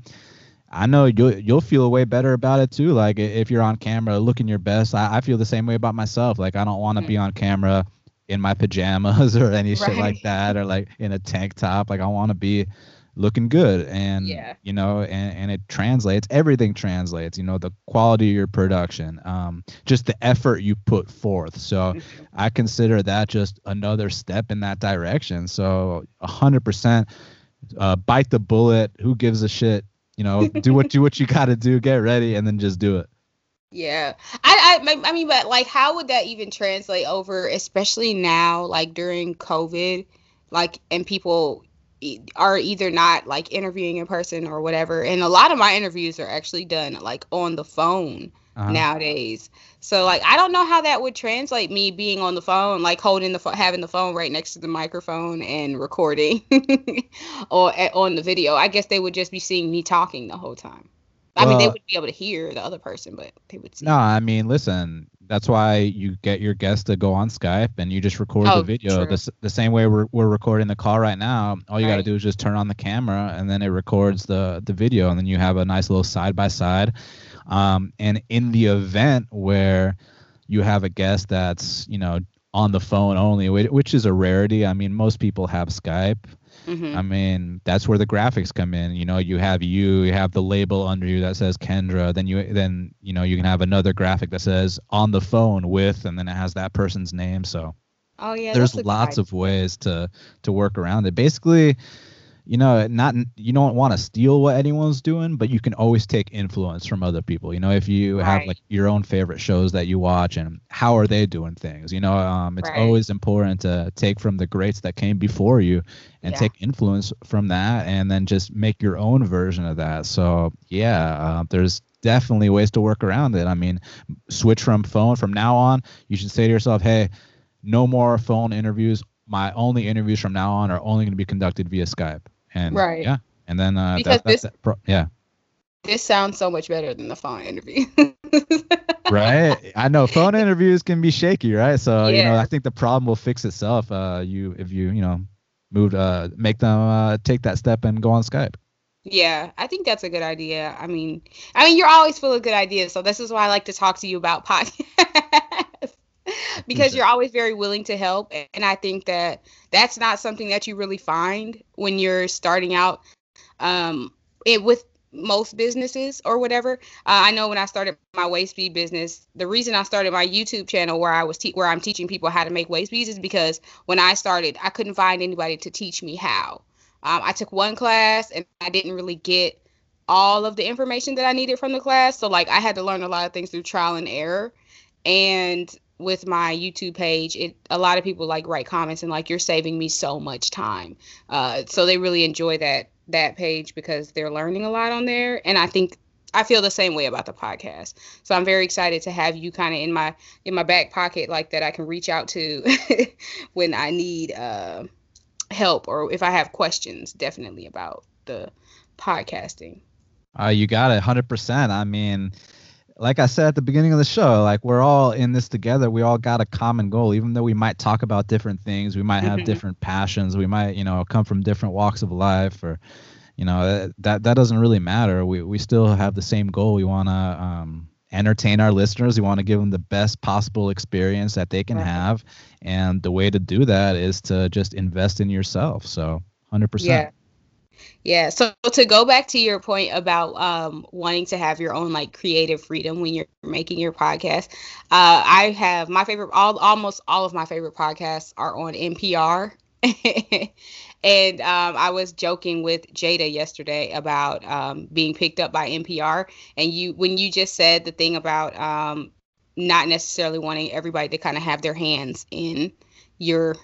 i know you'll you'll feel way better about it too like if you're on camera looking your best i, I feel the same way about myself like i don't want to mm-hmm. be on camera in my pajamas (laughs) or any right. shit like that or like in a tank top like i want to be looking good and yeah. you know and, and it translates everything translates you know the quality of your production um just the effort you put forth. So (laughs) i consider that just another step in that direction. So 100% uh, bite the bullet who gives a shit you know do what you what you got to do get ready and then just do it. Yeah. I, I i mean but like how would that even translate over especially now like during covid like and people are either not like interviewing in person or whatever. And a lot of my interviews are actually done like on the phone uh-huh. nowadays. So like I don't know how that would translate me being on the phone, like holding the phone, having the phone right next to the microphone and recording, (laughs) or on the video. I guess they would just be seeing me talking the whole time. I mean, they would be able to hear the other person, but they would. See no, I mean, listen, that's why you get your guests to go on Skype and you just record Oh, the video true. the, the same way we're, we're recording the call right now. All you got to do is just turn on the camera and then it records the the video and then you have a nice little side by side. Um, and in the event where you have a guest that's you know on the phone only, which is a rarity. I mean, most people have Skype. Mhm. I mean, that's where the graphics come in. You know, you have you, you have the label under you that says Kendra. Then you then you know you can have another graphic that says on the phone with, and then it has that person's name. So Oh yeah. there's that's a good lots of ways to to work around it. Basically, you know, not you don't want to steal what anyone's doing, but you can always take influence from other people. You know, if you have like your own favorite shows that you watch and how are they doing things, you know, um, it's Right. always important to take from the greats that came before you and Yeah. take influence from that and then just make your own version of that. So yeah, uh, there's definitely ways to work around it. I mean, switch from phone from now on. You should say to yourself, hey, no more phone interviews. My only interviews from now on are only going to be conducted via Skype. And Right. yeah, and then uh, Because that, that, this- that yeah, This sounds so much better than the phone interview. (laughs) right. I know phone interviews can be shaky, right? So you know, I think the problem will fix itself. Uh, you if you you know move uh make them uh take that step and go on Skype. Yeah, I think that's a good idea. I mean, I mean, you're always full of good ideas, so this is why I like to talk to you about podcasts (laughs) because you're always very willing to help, and I think that that's not something that you really find when you're starting out um, it, with most businesses or whatever. Uh, I know when I started my waist bead business, the reason I started my YouTube channel where I was te- where I'm teaching people how to make waist beads is because when I started, I couldn't find anybody to teach me how. Um, I took one class and I didn't really get all of the information that I needed from the class. So like I had to learn a lot of things through trial and error. And with my YouTube page, it a lot of people like write comments and like you're saving me so much time. Uh, so they really enjoy that that page because they're learning a lot on there. And I think I feel the same way about the podcast. So I'm very excited to have you kind of in my in my back pocket like that I can reach out to (laughs) when I need uh help or if I have questions definitely about the podcasting. Uh, you got it, hundred percent. I mean, like I said at the beginning of the show, like we're all in this together. We all got a common goal, even though we might talk about different things. We might have Mhm. different passions. We might, you know, come from different walks of life, or, you know, that that doesn't really matter. We we still have the same goal. We want to um, entertain our listeners. We want to give them the best possible experience that they can Right. have, and the way to do that is to just invest in yourself. So, hundred percent. Yeah. Yeah. So to go back to your point about um, wanting to have your own like creative freedom when you're making your podcast, uh, I have my favorite, all almost all of my favorite podcasts are on NPR. (laughs) and um, I was joking with Jada yesterday about um, being picked up by NPR. And you, when you just said the thing about um, not necessarily wanting everybody to kind of have their hands in your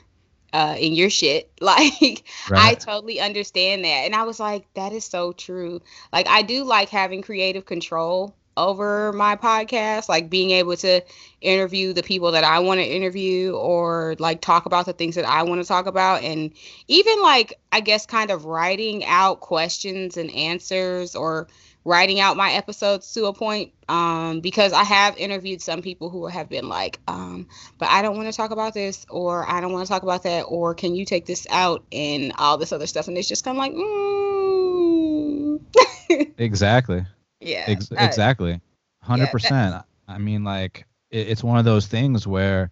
uh in your shit (laughs) like I totally understand that. And I was like, that is so true. Like, I do like having creative control over my podcast, like being able to interview the people that I want to interview or like talk about the things that I want to talk about. And even like, I guess, kind of writing out questions and answers or writing out my episodes to a point um, because I have interviewed some people who have been like, um, but I don't want to talk about this, or I don't want to talk about that, or can you take this out and all this other stuff? And it's just kind of like, mm. (laughs) Exactly. yeah, Ex- exactly. Hundred percent. I mean, like it, it's one of those things where,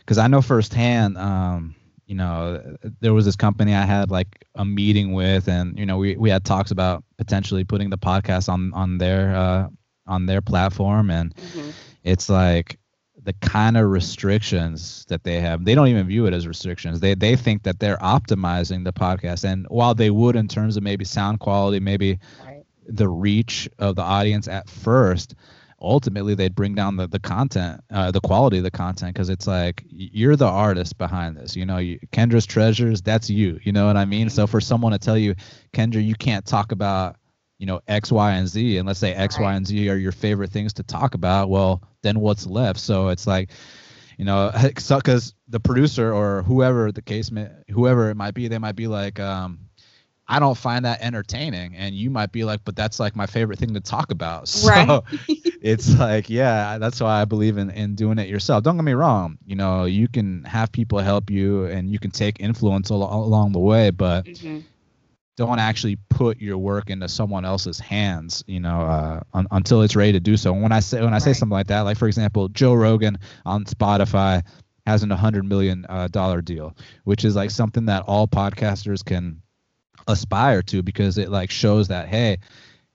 because I know firsthand, um, you know, there was this company I had like a meeting with, and you know, we we had talks about potentially putting the podcast on on their uh, on their platform, and mhm. it's like the kind of restrictions that they have they don't even view it as restrictions they they think that they're optimizing the podcast and while they would in terms of maybe sound quality maybe Right. the reach of the audience at first ultimately they'd bring down the, the content uh, the quality of the content because it's like you're the artist behind this you know you, kendra's treasures that's you you know what i mean so for someone to tell you kendra you can't talk about you know x y and z and let's say x y Right. and z are your favorite things to talk about well then what's left so it's like you know (laughs) because the producer or whoever the case may whoever it might be they might be like um I don't find that entertaining. And you might be like, but that's like my favorite thing to talk about. (laughs) So Right. (laughs) it's like, yeah, that's why I believe in, in doing it yourself. Don't get me wrong. You know, you can have people help you and you can take influence al- along the way, but Mhm. don't actually put your work into someone else's hands, you know, uh, un- until it's ready to do so. And when I say when I say Right. something like that, like for example, Joe Rogan on Spotify has an 100 million uh, dollar deal, which is like something that all podcasters can aspire to because it like shows that hey,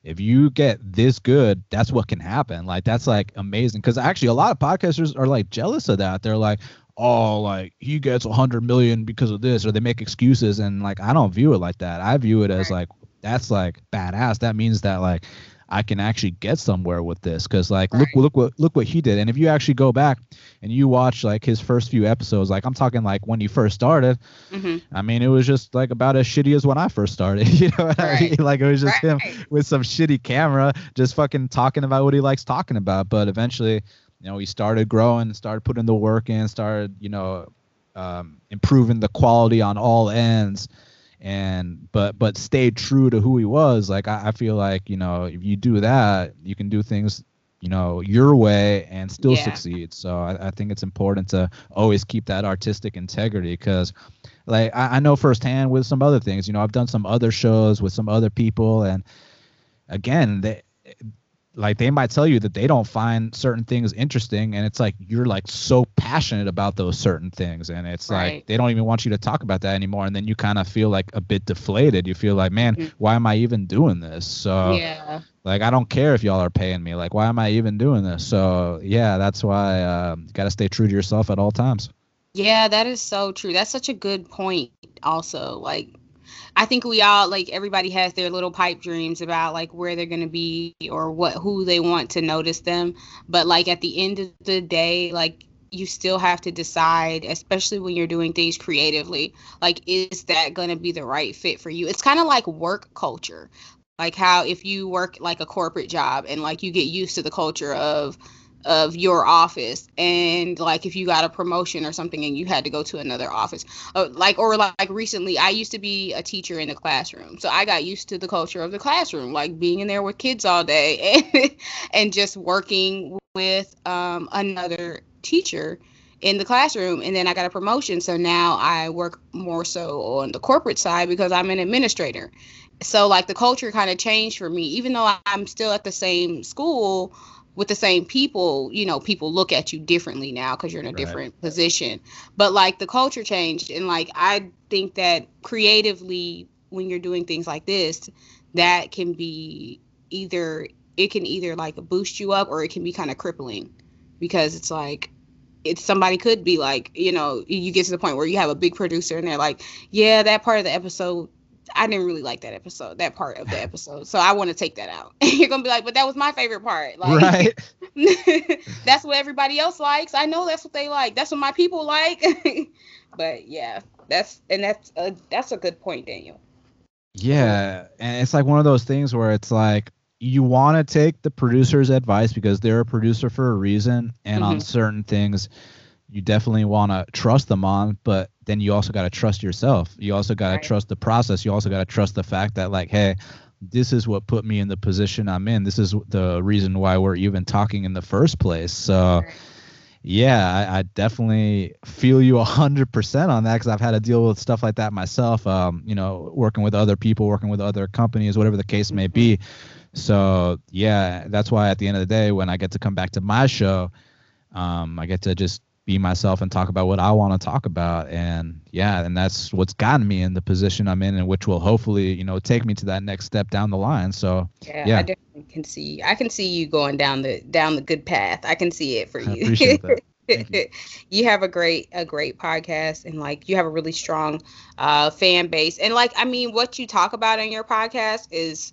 if you get this good, that's what can happen. Like that's like amazing because actually a lot of podcasters are like jealous of that. They're like, oh, like he gets 100 million because of this, or they make excuses, and like I don't view it like that. I view it as like that's like badass. That means that like I can actually get somewhere with this because like look Right. look what look what he did. And if you actually go back and you watch like his first few episodes, like I'm talking like when he first started, Mhm. I mean it was just like about as shitty as when I first started. (laughs) You know what I mean? Like it was just him with some shitty camera, just fucking talking about what he likes talking about. But eventually, you know, he started growing, started putting the work in, started, you know, um, improving the quality on all ends, and but but stayed true to who he was. Like I, I feel like you know, if you do that, you can do things. You know your way and still Yeah. succeed. So I, I think it's important to always keep that artistic integrity because like I, I know firsthand with some other things you know i've done some other shows with some other people and again they like they might tell you that they don't find certain things interesting and it's like you're like so passionate about those certain things and it's like they don't even want you to talk about that anymore and then you kind of feel like a bit deflated you feel like man Mhm. why am i even doing this so yeah. like i don't care if y'all are paying me like why am i even doing this so yeah that's why um, you got to stay true to yourself at all times Yeah, that is so true. That's such a good point also. Like I think we all like everybody has their little pipe dreams about like where they're to be or what who they want to notice them, but like at the end of the day, like you still have to decide, especially when you're doing things creatively, like is that to be the right fit for you? It's kind of like work culture. Like how if you work like a corporate job and like you get used to the culture of of your office. And like if you got a promotion or something and you had to go to another office uh, like or like, like recently i used to be a teacher in the classroom. So i got used to the culture of the classroom like being in there with kids all day and, (laughs) and just working with um, another teacher in the classroom. And then i got a promotion. So now i work more so on the corporate side because i'm an administrator. So like the culture kind of changed for me. Even though i'm still at the same school with the same people, you know, people look at you differently now because you're in a Right. different position. But like the culture changed, and like I think that creatively, when you're doing things like this, that can be either it can either like boost you up or it can be kind of crippling because it's like it's somebody could be like you know you get to the point where you have a big producer and they're like yeah that part of the episode I didn't really like that episode, that part of the episode. So I want to take that out. (laughs) You're gonna be like, but that was my favorite part. Like right (laughs) that's what everybody else likes. I know that's what they like. That's what my people like. (laughs) but yeah, that's and that's a, that's a good point, Daniel. Yeah, and it's like one of those things where it's like you want to take the producer's advice because they're a producer for a reason, and on Mhm. certain things, you definitely want to trust them on. But then you also got to trust yourself. You also got to Right. trust the process. You also got to trust the fact that like, hey, this is what put me in the position I'm in. This is the reason why we're even talking in the first place. So. Right. Yeah, I, I definitely feel you a hundred percent on that because I've had to deal with stuff like that myself. Um, you know, working with other people, working with other companies, whatever the case may be. So yeah, that's why at the end of the day, when I get to come back to my show, um, I get to just be myself and talk about what I want to talk about. And yeah, and that's what's gotten me in the position I'm in, and which will hopefully, you know, take me to that next step down the line. So Yeah, Yeah. I definitely can see. I can see you going down the down the good path. I can see it for I you. You. (laughs) you have a great a great podcast and like you have a really strong uh fan base and like i mean what you talk about in your podcast is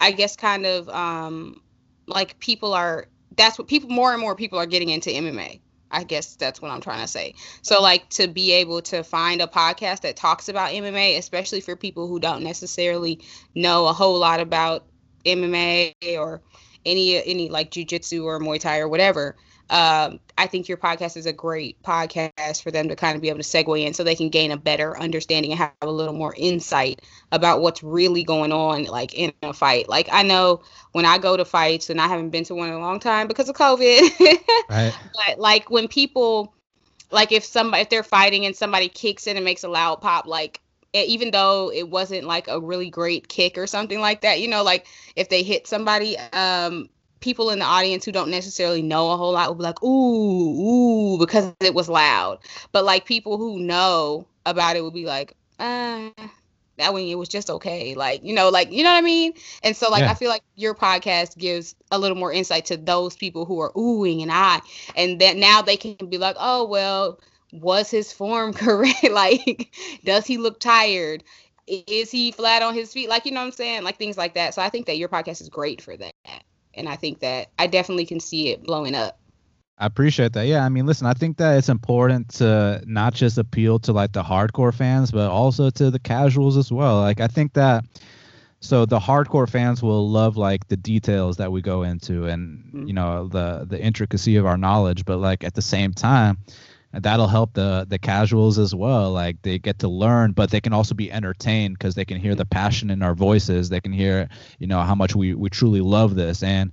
i guess kind of um like people are that's what people more and more people are getting into mma i guess that's what i'm trying to say. So like to be able to find a podcast that talks about mma especially for people who don't necessarily know a whole lot about mma or any any like jujitsu or muay thai or whatever um, I think your podcast is a great podcast for them to kind of be able to segue in so they can gain a better understanding and have a little more insight about what's really going on like in a fight. Like I know when I go to fights and I haven't been to one in a long time because of COVID. (laughs) right. But like when people like if somebody if they're fighting and somebody kicks in and makes a loud pop like even though it wasn't like a really great kick or something like that, you know, like if they hit somebody, um, people in the audience who don't necessarily know a whole lot will be like, ooh, ooh, because it was loud. But like people who know about it would be like, uh, that when it was just okay. Like, you know, like, you know what I mean? And so, like, yeah. I feel like your podcast gives a little more insight to those people who are oohing and I, and that now they can be like, oh, well, was his form (laughs) correct? like, does he look tired? Is he flat on his feet? Like, you know what I'm saying? Like, things like that. So I think that your podcast is great for that and I think that I definitely can see it blowing up. I appreciate that. Yeah, I mean, listen, I think that it's important to not just appeal to like the hardcore fans, but also to the casuals as well. Like, I think that so the hardcore fans will love like the details that we go into and mm-hmm. you know the the intricacy of our knowledge, but like at the same time, that'll help the the casuals as well like they get to learn but they can also be entertained because they can hear the passion in our voices they can hear you know how much we we truly love this and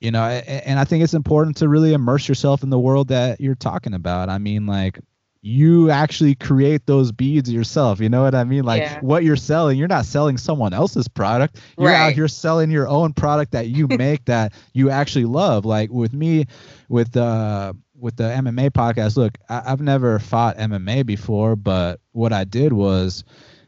you know and i think it's important to really immerse yourself in the world that you're talking about i mean like you actually create those beads yourself. You know what I mean? Like yeah. what you're selling, you're not selling someone else's product. You're right. out here selling your own product that you (laughs) make that you actually love. Like with me, with uh with the MMA podcast, look, I, have never fought MMA before, but what I did was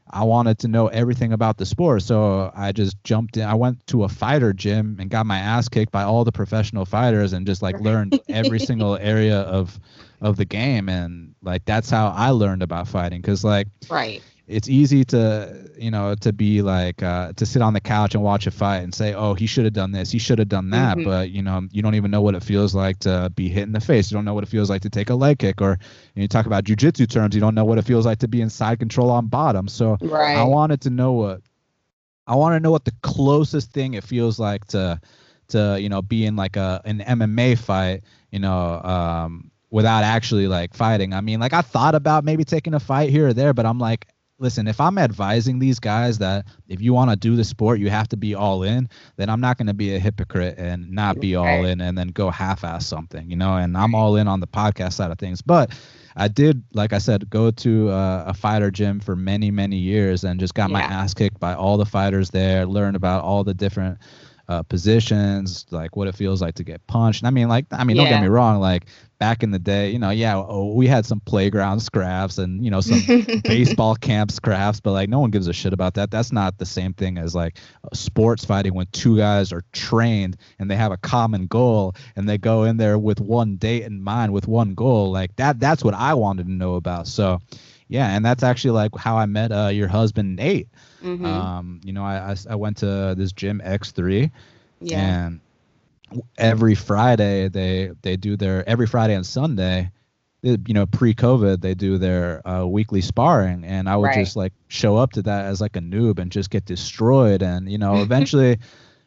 I wanted to know everything about the sport. So I just jumped in. I went to a fighter gym and got my ass kicked by all the professional fighters and just like learned every (laughs) single area of of the game and like that's how I learned about fighting cuz like right it's easy to you know to be like uh, to sit on the couch and watch a fight and say oh he should have done this he should have done that mm-hmm. but you know you don't even know what it feels like to be hit in the face you don't know what it feels like to take a leg kick or you, know, you talk about jujitsu terms you don't know what it feels like to be in side control on bottom so right. i wanted to know what i want to know what the closest thing it feels like to to you know be in like a an mma fight you know um without actually like fighting i mean like i thought about maybe taking a fight here or there but i'm like listen, if I'm advising these guys that if you want to do the sport, you have to be all in, then I'm not going to be a hypocrite and not be all in and then go half ass something, you know, and I'm all in on the podcast side of things. But I did, like I said, go to uh, a fighter gym for many, many years and just got yeah. my ass kicked by all the fighters there, learned about all the different uh, positions, like what it feels like to get punched. And I mean, like, I mean, yeah. don't get me wrong, like back in the day, you know, yeah, oh, we had some playground scraps and you know some (laughs) baseball camp scraps, but like no one gives a shit about that. That's not the same thing as like sports fighting when two guys are trained and they have a common goal and they go in there with one date in mind, with one goal. Like that, that's what I wanted to know about. So, yeah, and that's actually like how I met uh, your husband Nate. Mm-hmm. Um, you know, I, I I went to this gym X3, yeah. and every Friday they they do their every Friday and Sunday. you know, pre-COVID, they do their uh, weekly sparring, and I would right. just like show up to that as like a noob and just get destroyed. And you know, (laughs) eventually,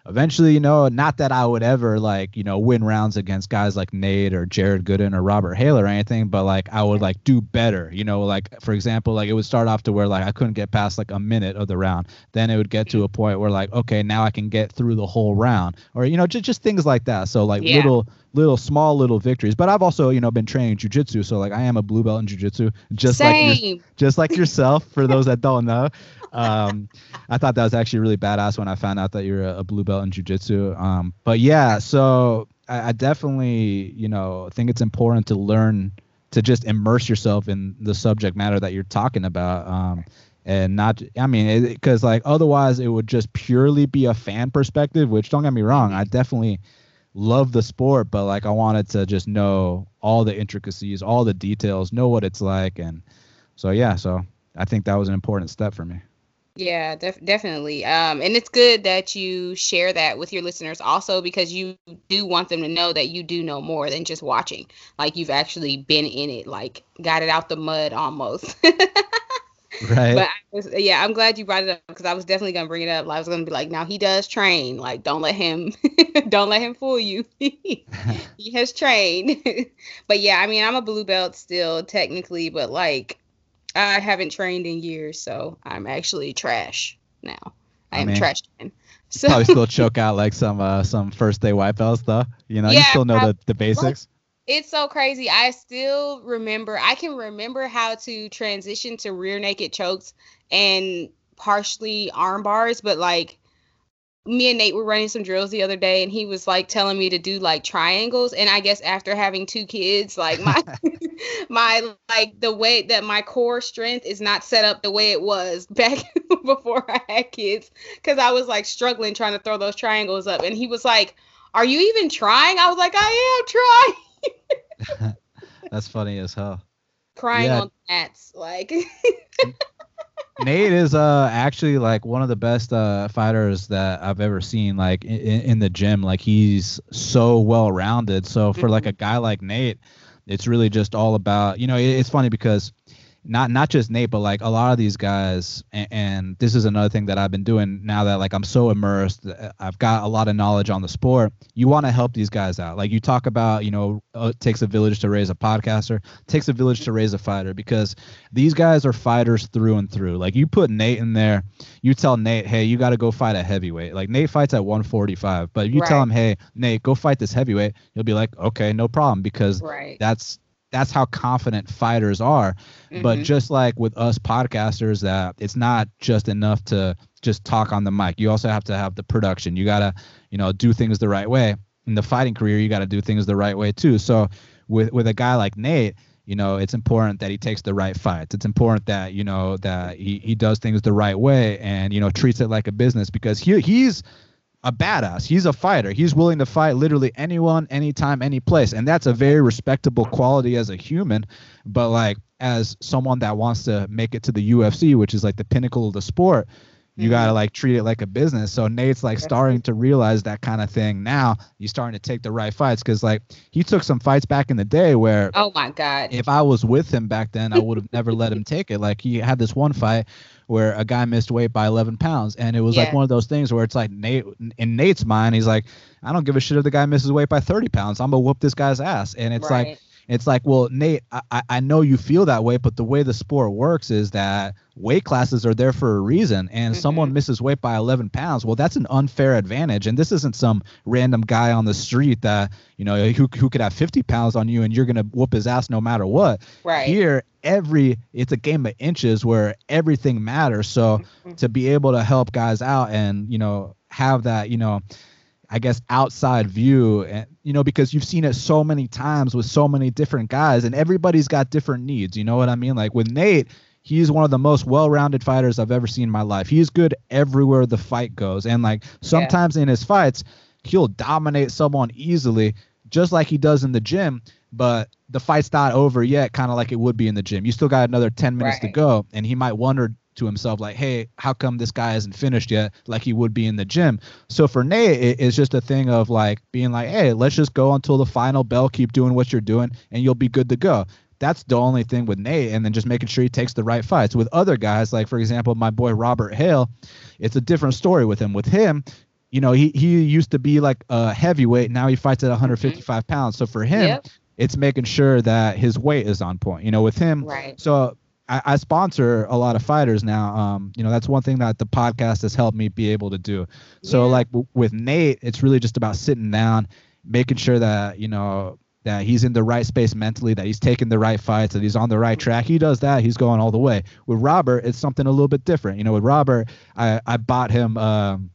eventually, you know, not that I would ever like, you know, win rounds against guys like Nate or Jared Gooden or Robert Hale or anything, but like I would like do better, you know, like for example, like it would start off to where like I couldn't get past like a minute of the round. Then it would get to mm-hmm. a point where like, okay, now I can get through the whole round or, you know, just, just things like that. So like yeah. little, little small little victories. But I've also, you know, been training jujitsu, so like I am a blue belt in jujitsu, just Same. like your, just like (laughs) yourself. For those that don't know, um, I thought that was actually really badass when I found out that you're a, a blue belt in jujitsu. Um, but yeah, so I, I definitely, you know, think it's important to learn to just immerse yourself in the subject matter that you're talking about. Um, and not i mean because like otherwise it would just purely be a fan perspective which don't get me wrong i definitely love the sport, but like I wanted to just know all the intricacies, all the details, know what it's like, and so yeah, so I think that was an important step for me. Yeah, def- definitely. Um, and it's good that you share that with your listeners also because you do want them to know that you do know more than just watching. Like you've actually been in it, like got it out the mud almost. (laughs) Right. But was, yeah, I'm glad you brought it up because I was definitely gonna bring it up. I was gonna be like, now he does train. Like, don't let him, (laughs) don't let him fool you. (laughs) he has trained. (laughs) but yeah, I mean, I'm a blue belt still technically, but like, I haven't trained in years, so I'm actually trash now. I, I am mean, trash. So probably still choke out like some uh some first day white belts though. You know, yeah, you still know the, the basics. It's so crazy. I still remember I can remember how to transition to rear naked chokes and partially arm bars, but like me and Nate were running some drills the other day and he was like telling me to do like triangles and I guess after having two kids like my (laughs) (laughs) my like the way that my core strength is not set up the way it was (laughs) back before I had kids cuz I was like struggling trying to throw those triangles up and he was like are you even trying? I was like I am trying. (laughs) That's funny as hell. Crying yeah. on mats like (laughs) Nate is uh actually like one of the best uh fighters that I've ever seen like in, in the gym like he's so well rounded so for like a mm-hmm. guy like Nate it's really just all about you know it's funny because not not just Nate, but like a lot of these guys, and, and, this is another thing that I've been doing now that like I'm so immersed, uh, I've got a lot of knowledge on the sport. You want to help these guys out. Like you talk about, you know, uh, it takes a village to raise a podcaster, takes a village to raise a fighter because these guys are fighters through and through. Like you put Nate in there, you tell Nate, hey, you got to go fight a heavyweight. Like Nate fights at 145, but if you right. tell him, hey, Nate, go fight this heavyweight, he'll be like, okay, no problem because right. that's that's how confident fighters are. Mm-hmm. But just like with us podcasters, that it's not just enough to just talk on the mic. You also have to have the production. You gotta, you know, do things the right way. In the fighting career, you gotta do things the right way too. So with with a guy like Nate, you know, it's important that he takes the right fights. It's important that, you know, that he, he does things the right way and, you know, treats it like a business because he he's a badass. He's a fighter. He's willing to fight literally anyone, anytime, any place. And that's a very respectable quality as a human. But like as someone that wants to make it to the UFC, which is like the pinnacle of the sport, you mm-hmm. gotta like treat it like a business. So Nate's like starting to realize that kind of thing now. He's starting to take the right fights because like he took some fights back in the day where oh my god, if I was with him back then, I would have never let him take it. Like he had this one fight where a guy missed weight by 11 pounds, and it was yeah. like one of those things where it's like Nate in Nate's mind, he's like, I don't give a shit if the guy misses weight by 30 pounds. I'm gonna whoop this guy's ass, and it's right. like it's like, well, Nate, I, I know you feel that way, but the way the sport works is that weight classes are there for a reason. And mm-hmm. someone misses weight by 11 pounds, well, that's an unfair advantage. And this isn't some random guy on the street that, you know, who, who could have 50 pounds on you and you're going to whoop his ass no matter what. Right. Here, every, it's a game of inches where everything matters. So mm-hmm. to be able to help guys out and, you know, have that, you know, I guess outside view and you know because you've seen it so many times with so many different guys and everybody's got different needs you know what I mean like with Nate he's one of the most well-rounded fighters I've ever seen in my life he's good everywhere the fight goes and like sometimes yeah. in his fights he'll dominate someone easily just like he does in the gym but the fight's not over yet kind of like it would be in the gym you still got another 10 minutes right. to go and he might wonder to himself like hey how come this guy isn't finished yet like he would be in the gym so for nate it, it's just a thing of like being like hey let's just go until the final bell keep doing what you're doing and you'll be good to go that's the only thing with Nate, and then just making sure he takes the right fights. With other guys, like for example, my boy Robert Hale, it's a different story with him. With him, you know, he he used to be like a heavyweight. Now he fights at 155 mm-hmm. pounds. So for him, yep. it's making sure that his weight is on point. You know, with him, right. so I, I, sponsor a lot of fighters now. Um, you know, that's one thing that the podcast has helped me be able to do. So yeah. like w- with Nate, it's really just about sitting down, making sure that, you know, that he's in the right space mentally, that he's taking the right fights, that he's on the right track. He does that, he's going all the way. With Robert, it's something a little bit different. You know, with Robert, I, I bought him um,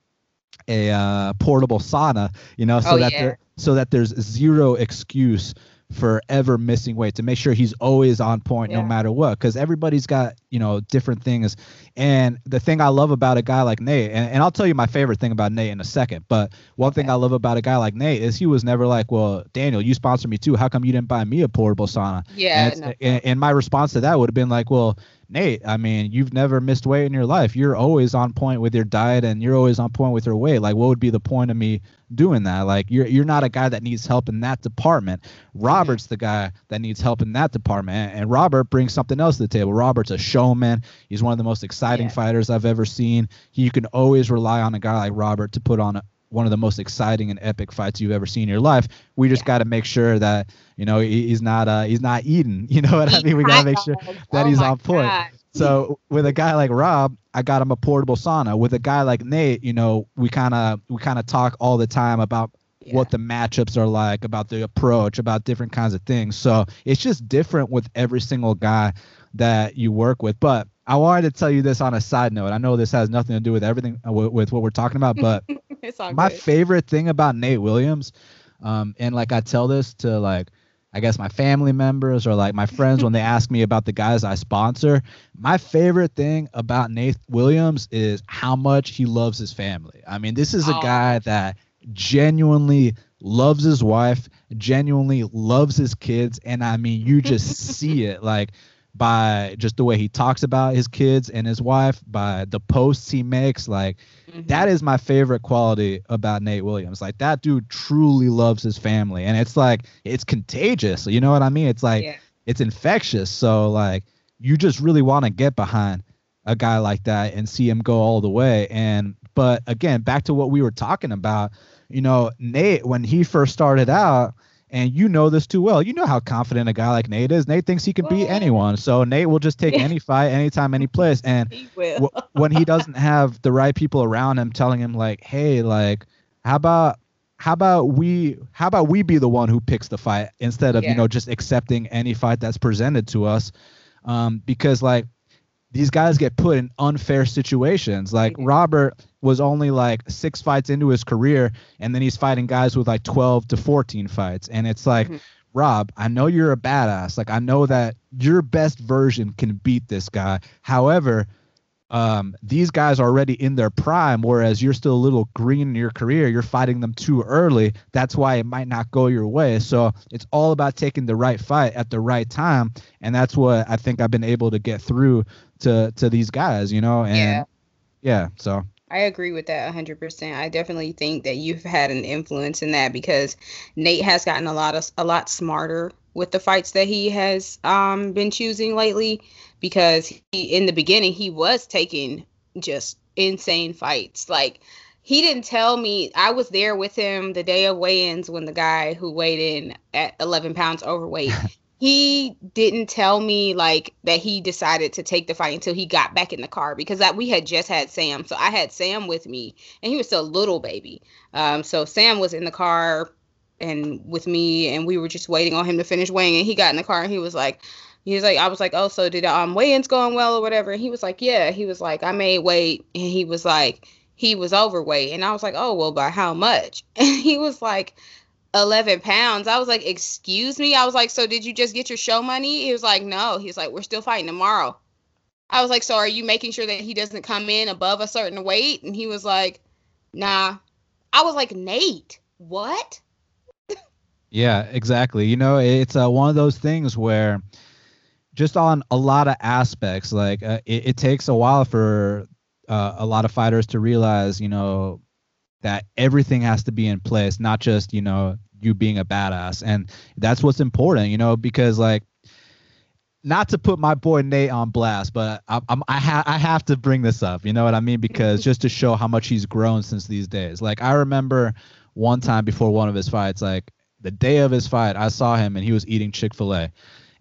a uh, portable sauna, you know, so oh, that yeah. there, so that there's zero excuse forever missing weight to make sure he's always on point yeah. no matter what because everybody's got you know different things and the thing i love about a guy like nate and, and i'll tell you my favorite thing about nate in a second but one thing i love about a guy like nate is he was never like well daniel you sponsor me too how come you didn't buy me a portable sauna yeah and, no. and, and my response to that would have been like well Nate, I mean, you've never missed weight in your life. You're always on point with your diet and you're always on point with your weight. Like, what would be the point of me doing that? Like, you're you're not a guy that needs help in that department. Robert's the guy that needs help in that department. And Robert brings something else to the table. Robert's a showman. He's one of the most exciting Yeah. fighters I've ever seen. You can always rely on a guy like Robert to put on a, one of the most exciting and epic fights you've ever seen in your life. We just Yeah. got to make sure that you know he- he's not uh he's not eating. (laughs) You know what I mean? We gotta make sure that Oh he's on point. God. So with a guy like Rob, I got him a portable sauna. With a guy like Nate, you know, we kind of we kind of talk all the time about what the matchups are like, about the approach, about different kinds of things. So it's just different with every single guy that you work with. But I wanted to tell you this on a side note. I know this has nothing to do with everything uh, with, with what we're talking about, but (laughs) my good. favorite thing about Nate Williams, um, and like I tell this to like I guess my family members or like my friends when they (laughs) ask me about the guys I sponsor, my favorite thing about Nate Williams is how much he loves his family. I mean, this is a Oh. guy that genuinely loves his wife, genuinely loves his kids, and I mean, you just see (laughs) it like by just the way he talks about his kids and his wife, by the posts he makes, like Mhm. that is my favorite quality about Nate Williams. Like that dude truly loves his family and it's like it's contagious. You know what I mean? It's like yeah. it's infectious. So like you just really want to get behind a guy like that and see him go all the way. And but again, back to what we were talking about, you know, Nate when he first started out and you know this too well. You know how confident a guy like Nate is. Nate thinks he can beat anyone. So Nate will just take Yeah. any fight, anytime, any place. And (laughs) He wh- when he doesn't have the right people around him telling him like hey like how about how about we how about we be the one who picks the fight instead of you know just accepting any fight that's presented to us um because like these guys get put in unfair situations like Mhm. robert was only like six fights into his career and then he's fighting guys with like 12 to 14 fights and it's like Mhm. rob i know you're a badass like i know that your best version can beat this guy however um, these guys are already in their prime, whereas you're still a little green in your career. You're fighting them too early. That's why it might not go your way. So it's all about taking the right fight at the right time, and that's what I think I've been able to get through to to these guys. You know, and Yeah. yeah, so I agree with that 100%. I definitely think that you've had an influence in that because Nate has gotten a lot of a lot smarter with the fights that he has um been choosing lately because he in the beginning he was taking just insane fights. Like he didn't tell me I was there with him the day of weigh-ins when the guy who weighed in at 11 pounds overweight (laughs) he didn't tell me like that he decided to take the fight until he got back in the car because that we had just had Sam. So I had Sam with me and he was still a little baby. Um, so Sam was in the car and with me and we were just waiting on him to finish weighing and he got in the car and he was like he was like I was like, "Oh, so did um weigh-ins going well or whatever?" And he was like, "Yeah." He was like, "I made weight." And he was like he was overweight and I was like, "Oh, well, by how much?" And he was like 11 pounds. I was like, Excuse me? I was like, So did you just get your show money? He was like, No. He's like, We're still fighting tomorrow. I was like, So are you making sure that he doesn't come in above a certain weight? And he was like, Nah. I was like, Nate, what? Yeah, exactly. You know, it's uh, one of those things where just on a lot of aspects, like uh, it, it takes a while for uh, a lot of fighters to realize, you know, that everything has to be in place, not just, you know, you being a badass. And that's what's important, you know, because like, not to put my boy Nate on blast, but I, I'm, I, ha- I have to bring this up. You know what I mean? Because just to show how much he's grown since these days. Like I remember one time before one of his fights, like the day of his fight, I saw him and he was eating Chick Fil A,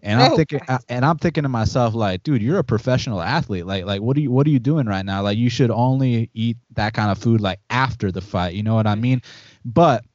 and I'm Oh, thinking, God. and I'm thinking to myself, like, dude, you're a professional athlete. Like, like what are you, what are you doing right now? Like, you should only eat that kind of food like after the fight. You know what I mean? But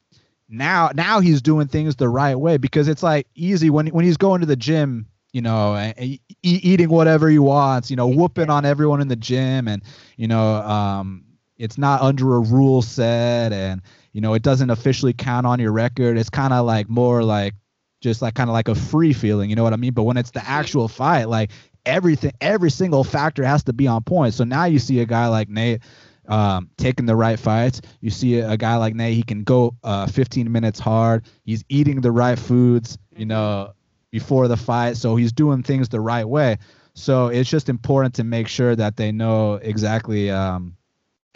now, now he's doing things the right way because it's like easy when when he's going to the gym. You know, e- eating whatever he wants. You know, whooping on everyone in the gym, and you know, um, it's not under a rule set, and you know, it doesn't officially count on your record. It's kind of like more like just like kind of like a free feeling, you know what I mean? But when it's the actual fight, like everything, every single factor has to be on point. So now you see a guy like Nate um, taking the right fights. You see a, a guy like Nate, he can go uh, 15 minutes hard. He's eating the right foods, you know, before the fight. So he's doing things the right way. So it's just important to make sure that they know exactly um,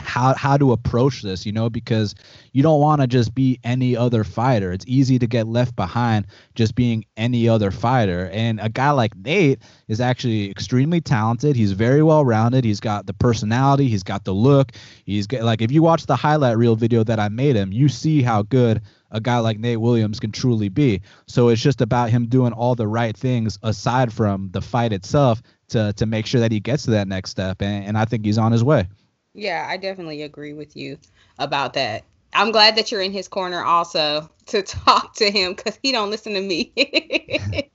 how how to approach this, you know, because you don't want to just be any other fighter. It's easy to get left behind just being any other fighter. And a guy like Nate is actually extremely talented. He's very well rounded. He's got the personality. He's got the look. He's got, like if you watch the highlight reel video that I made him, you see how good a guy like Nate Williams can truly be. So it's just about him doing all the right things aside from the fight itself to to make sure that he gets to that next step. And, and I think he's on his way. Yeah, I definitely agree with you about that. I'm glad that you're in his corner also (laughs) to talk to him because he don't listen to me. (laughs)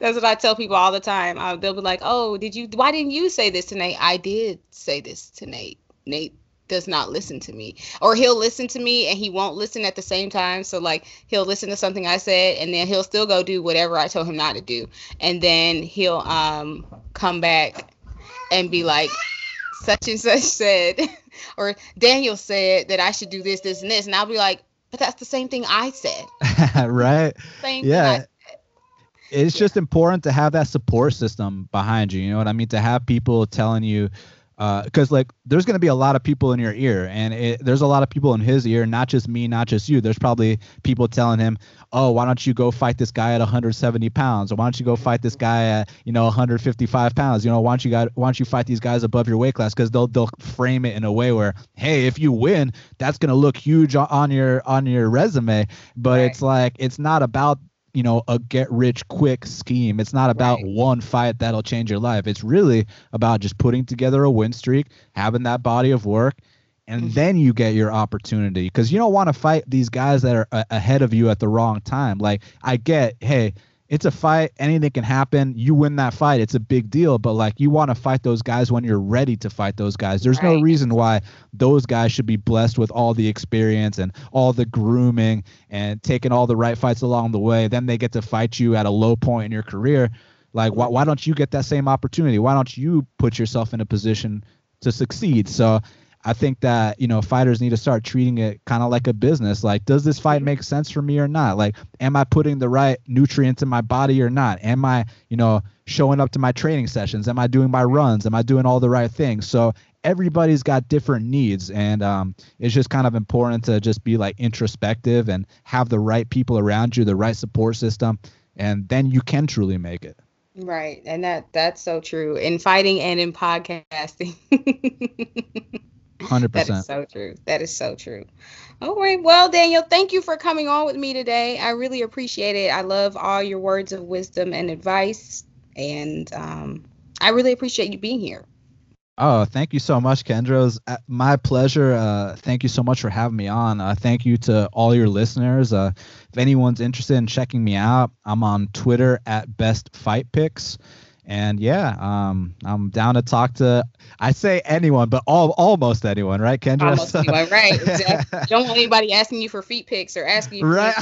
That's what I tell people all the time. Uh, they'll be like, "Oh, did you? Why didn't you say this to Nate?" I did say this to Nate. Nate does not listen to me, or he'll listen to me and he won't listen at the same time. So like he'll listen to something I said and then he'll still go do whatever I told him not to do, and then he'll um come back and be like, such and such said, (laughs) or Daniel said that I should do this, this, and this, and I'll be like, but that's the same thing I said. (laughs) right. Same yeah. It's yeah. just important to have that support system behind you. You know what I mean? To have people telling you, because uh, like there's going to be a lot of people in your ear and it, there's a lot of people in his ear not just me not just you. There's probably people telling him oh why don't you go fight this guy at 170 pounds? Or why don't you go fight this guy at you know 155 pounds? You know why don't you got why don't you fight these guys above your weight class? Because they'll they'll frame it in a way where hey if you win that's going to look huge on your on your resume. But right. it's like it's not about you know a get rich quick scheme it's not about right. one fight that'll change your life it's really about just putting together a win streak having that body of work and mm-hmm. then you get your opportunity because you don't want to fight these guys that are a- ahead of you at the wrong time like i get hey it's a fight. Anything can happen. You win that fight, it's a big deal. But like you want to fight those guys when you're ready to fight those guys. There's right. no reason why those guys should be blessed with all the experience and all the grooming and taking all the right fights along the way. Then they get to fight you at a low point in your career. Like why why don't you get that same opportunity? Why don't you put yourself in a position to succeed? So I think that you know fighters need to start treating it kind of like a business. Like, does this fight make sense for me or not? Like, am I putting the right nutrients in my body or not? Am I, you know, showing up to my training sessions? Am I doing my runs? Am I doing all the right things? So everybody's got different needs, and um, it's just kind of important to just be like introspective and have the right people around you, the right support system, and then you can truly make it. Right, and that that's so true in fighting and in podcasting. (laughs) Hundred percent. That is so true. That is so true. All right. Well, Daniel, thank you for coming on with me today. I really appreciate it. I love all your words of wisdom and advice, and um, I really appreciate you being here. Oh, thank you so much, Kendra. It was uh, my pleasure. Uh, thank you so much for having me on. Uh, thank you to all your listeners. Uh, if anyone's interested in checking me out, I'm on Twitter at Best Fight Picks and yeah, um, I'm down to talk to. I say anyone, but all almost anyone, right, Kendra? Almost anyone, right? (laughs) Exactly. Don't want anybody asking you for feet pics or asking you. Right.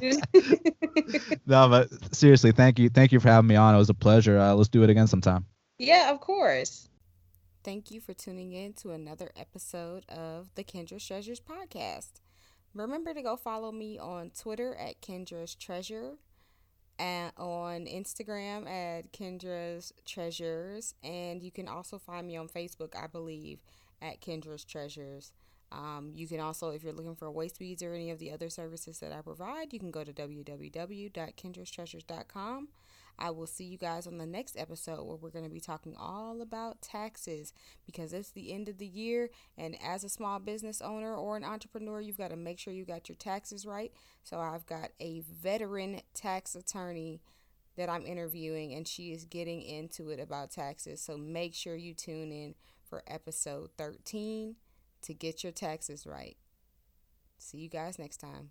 (laughs) no, but seriously, thank you, thank you for having me on. It was a pleasure. Uh, let's do it again sometime. Yeah, of course. Thank you for tuning in to another episode of the Kendra's Treasures podcast. Remember to go follow me on Twitter at Kendra's Treasure and on Instagram at Kendra's Treasures, and you can also find me on Facebook, I believe, at Kendra's Treasures. Um, you can also, if you're looking for waist beads or any of the other services that I provide, you can go to www.kendrastreasures.com. I will see you guys on the next episode where we're going to be talking all about taxes because it's the end of the year. And as a small business owner or an entrepreneur, you've got to make sure you got your taxes right. So I've got a veteran tax attorney that I'm interviewing, and she is getting into it about taxes. So make sure you tune in for episode 13 to get your taxes right. See you guys next time.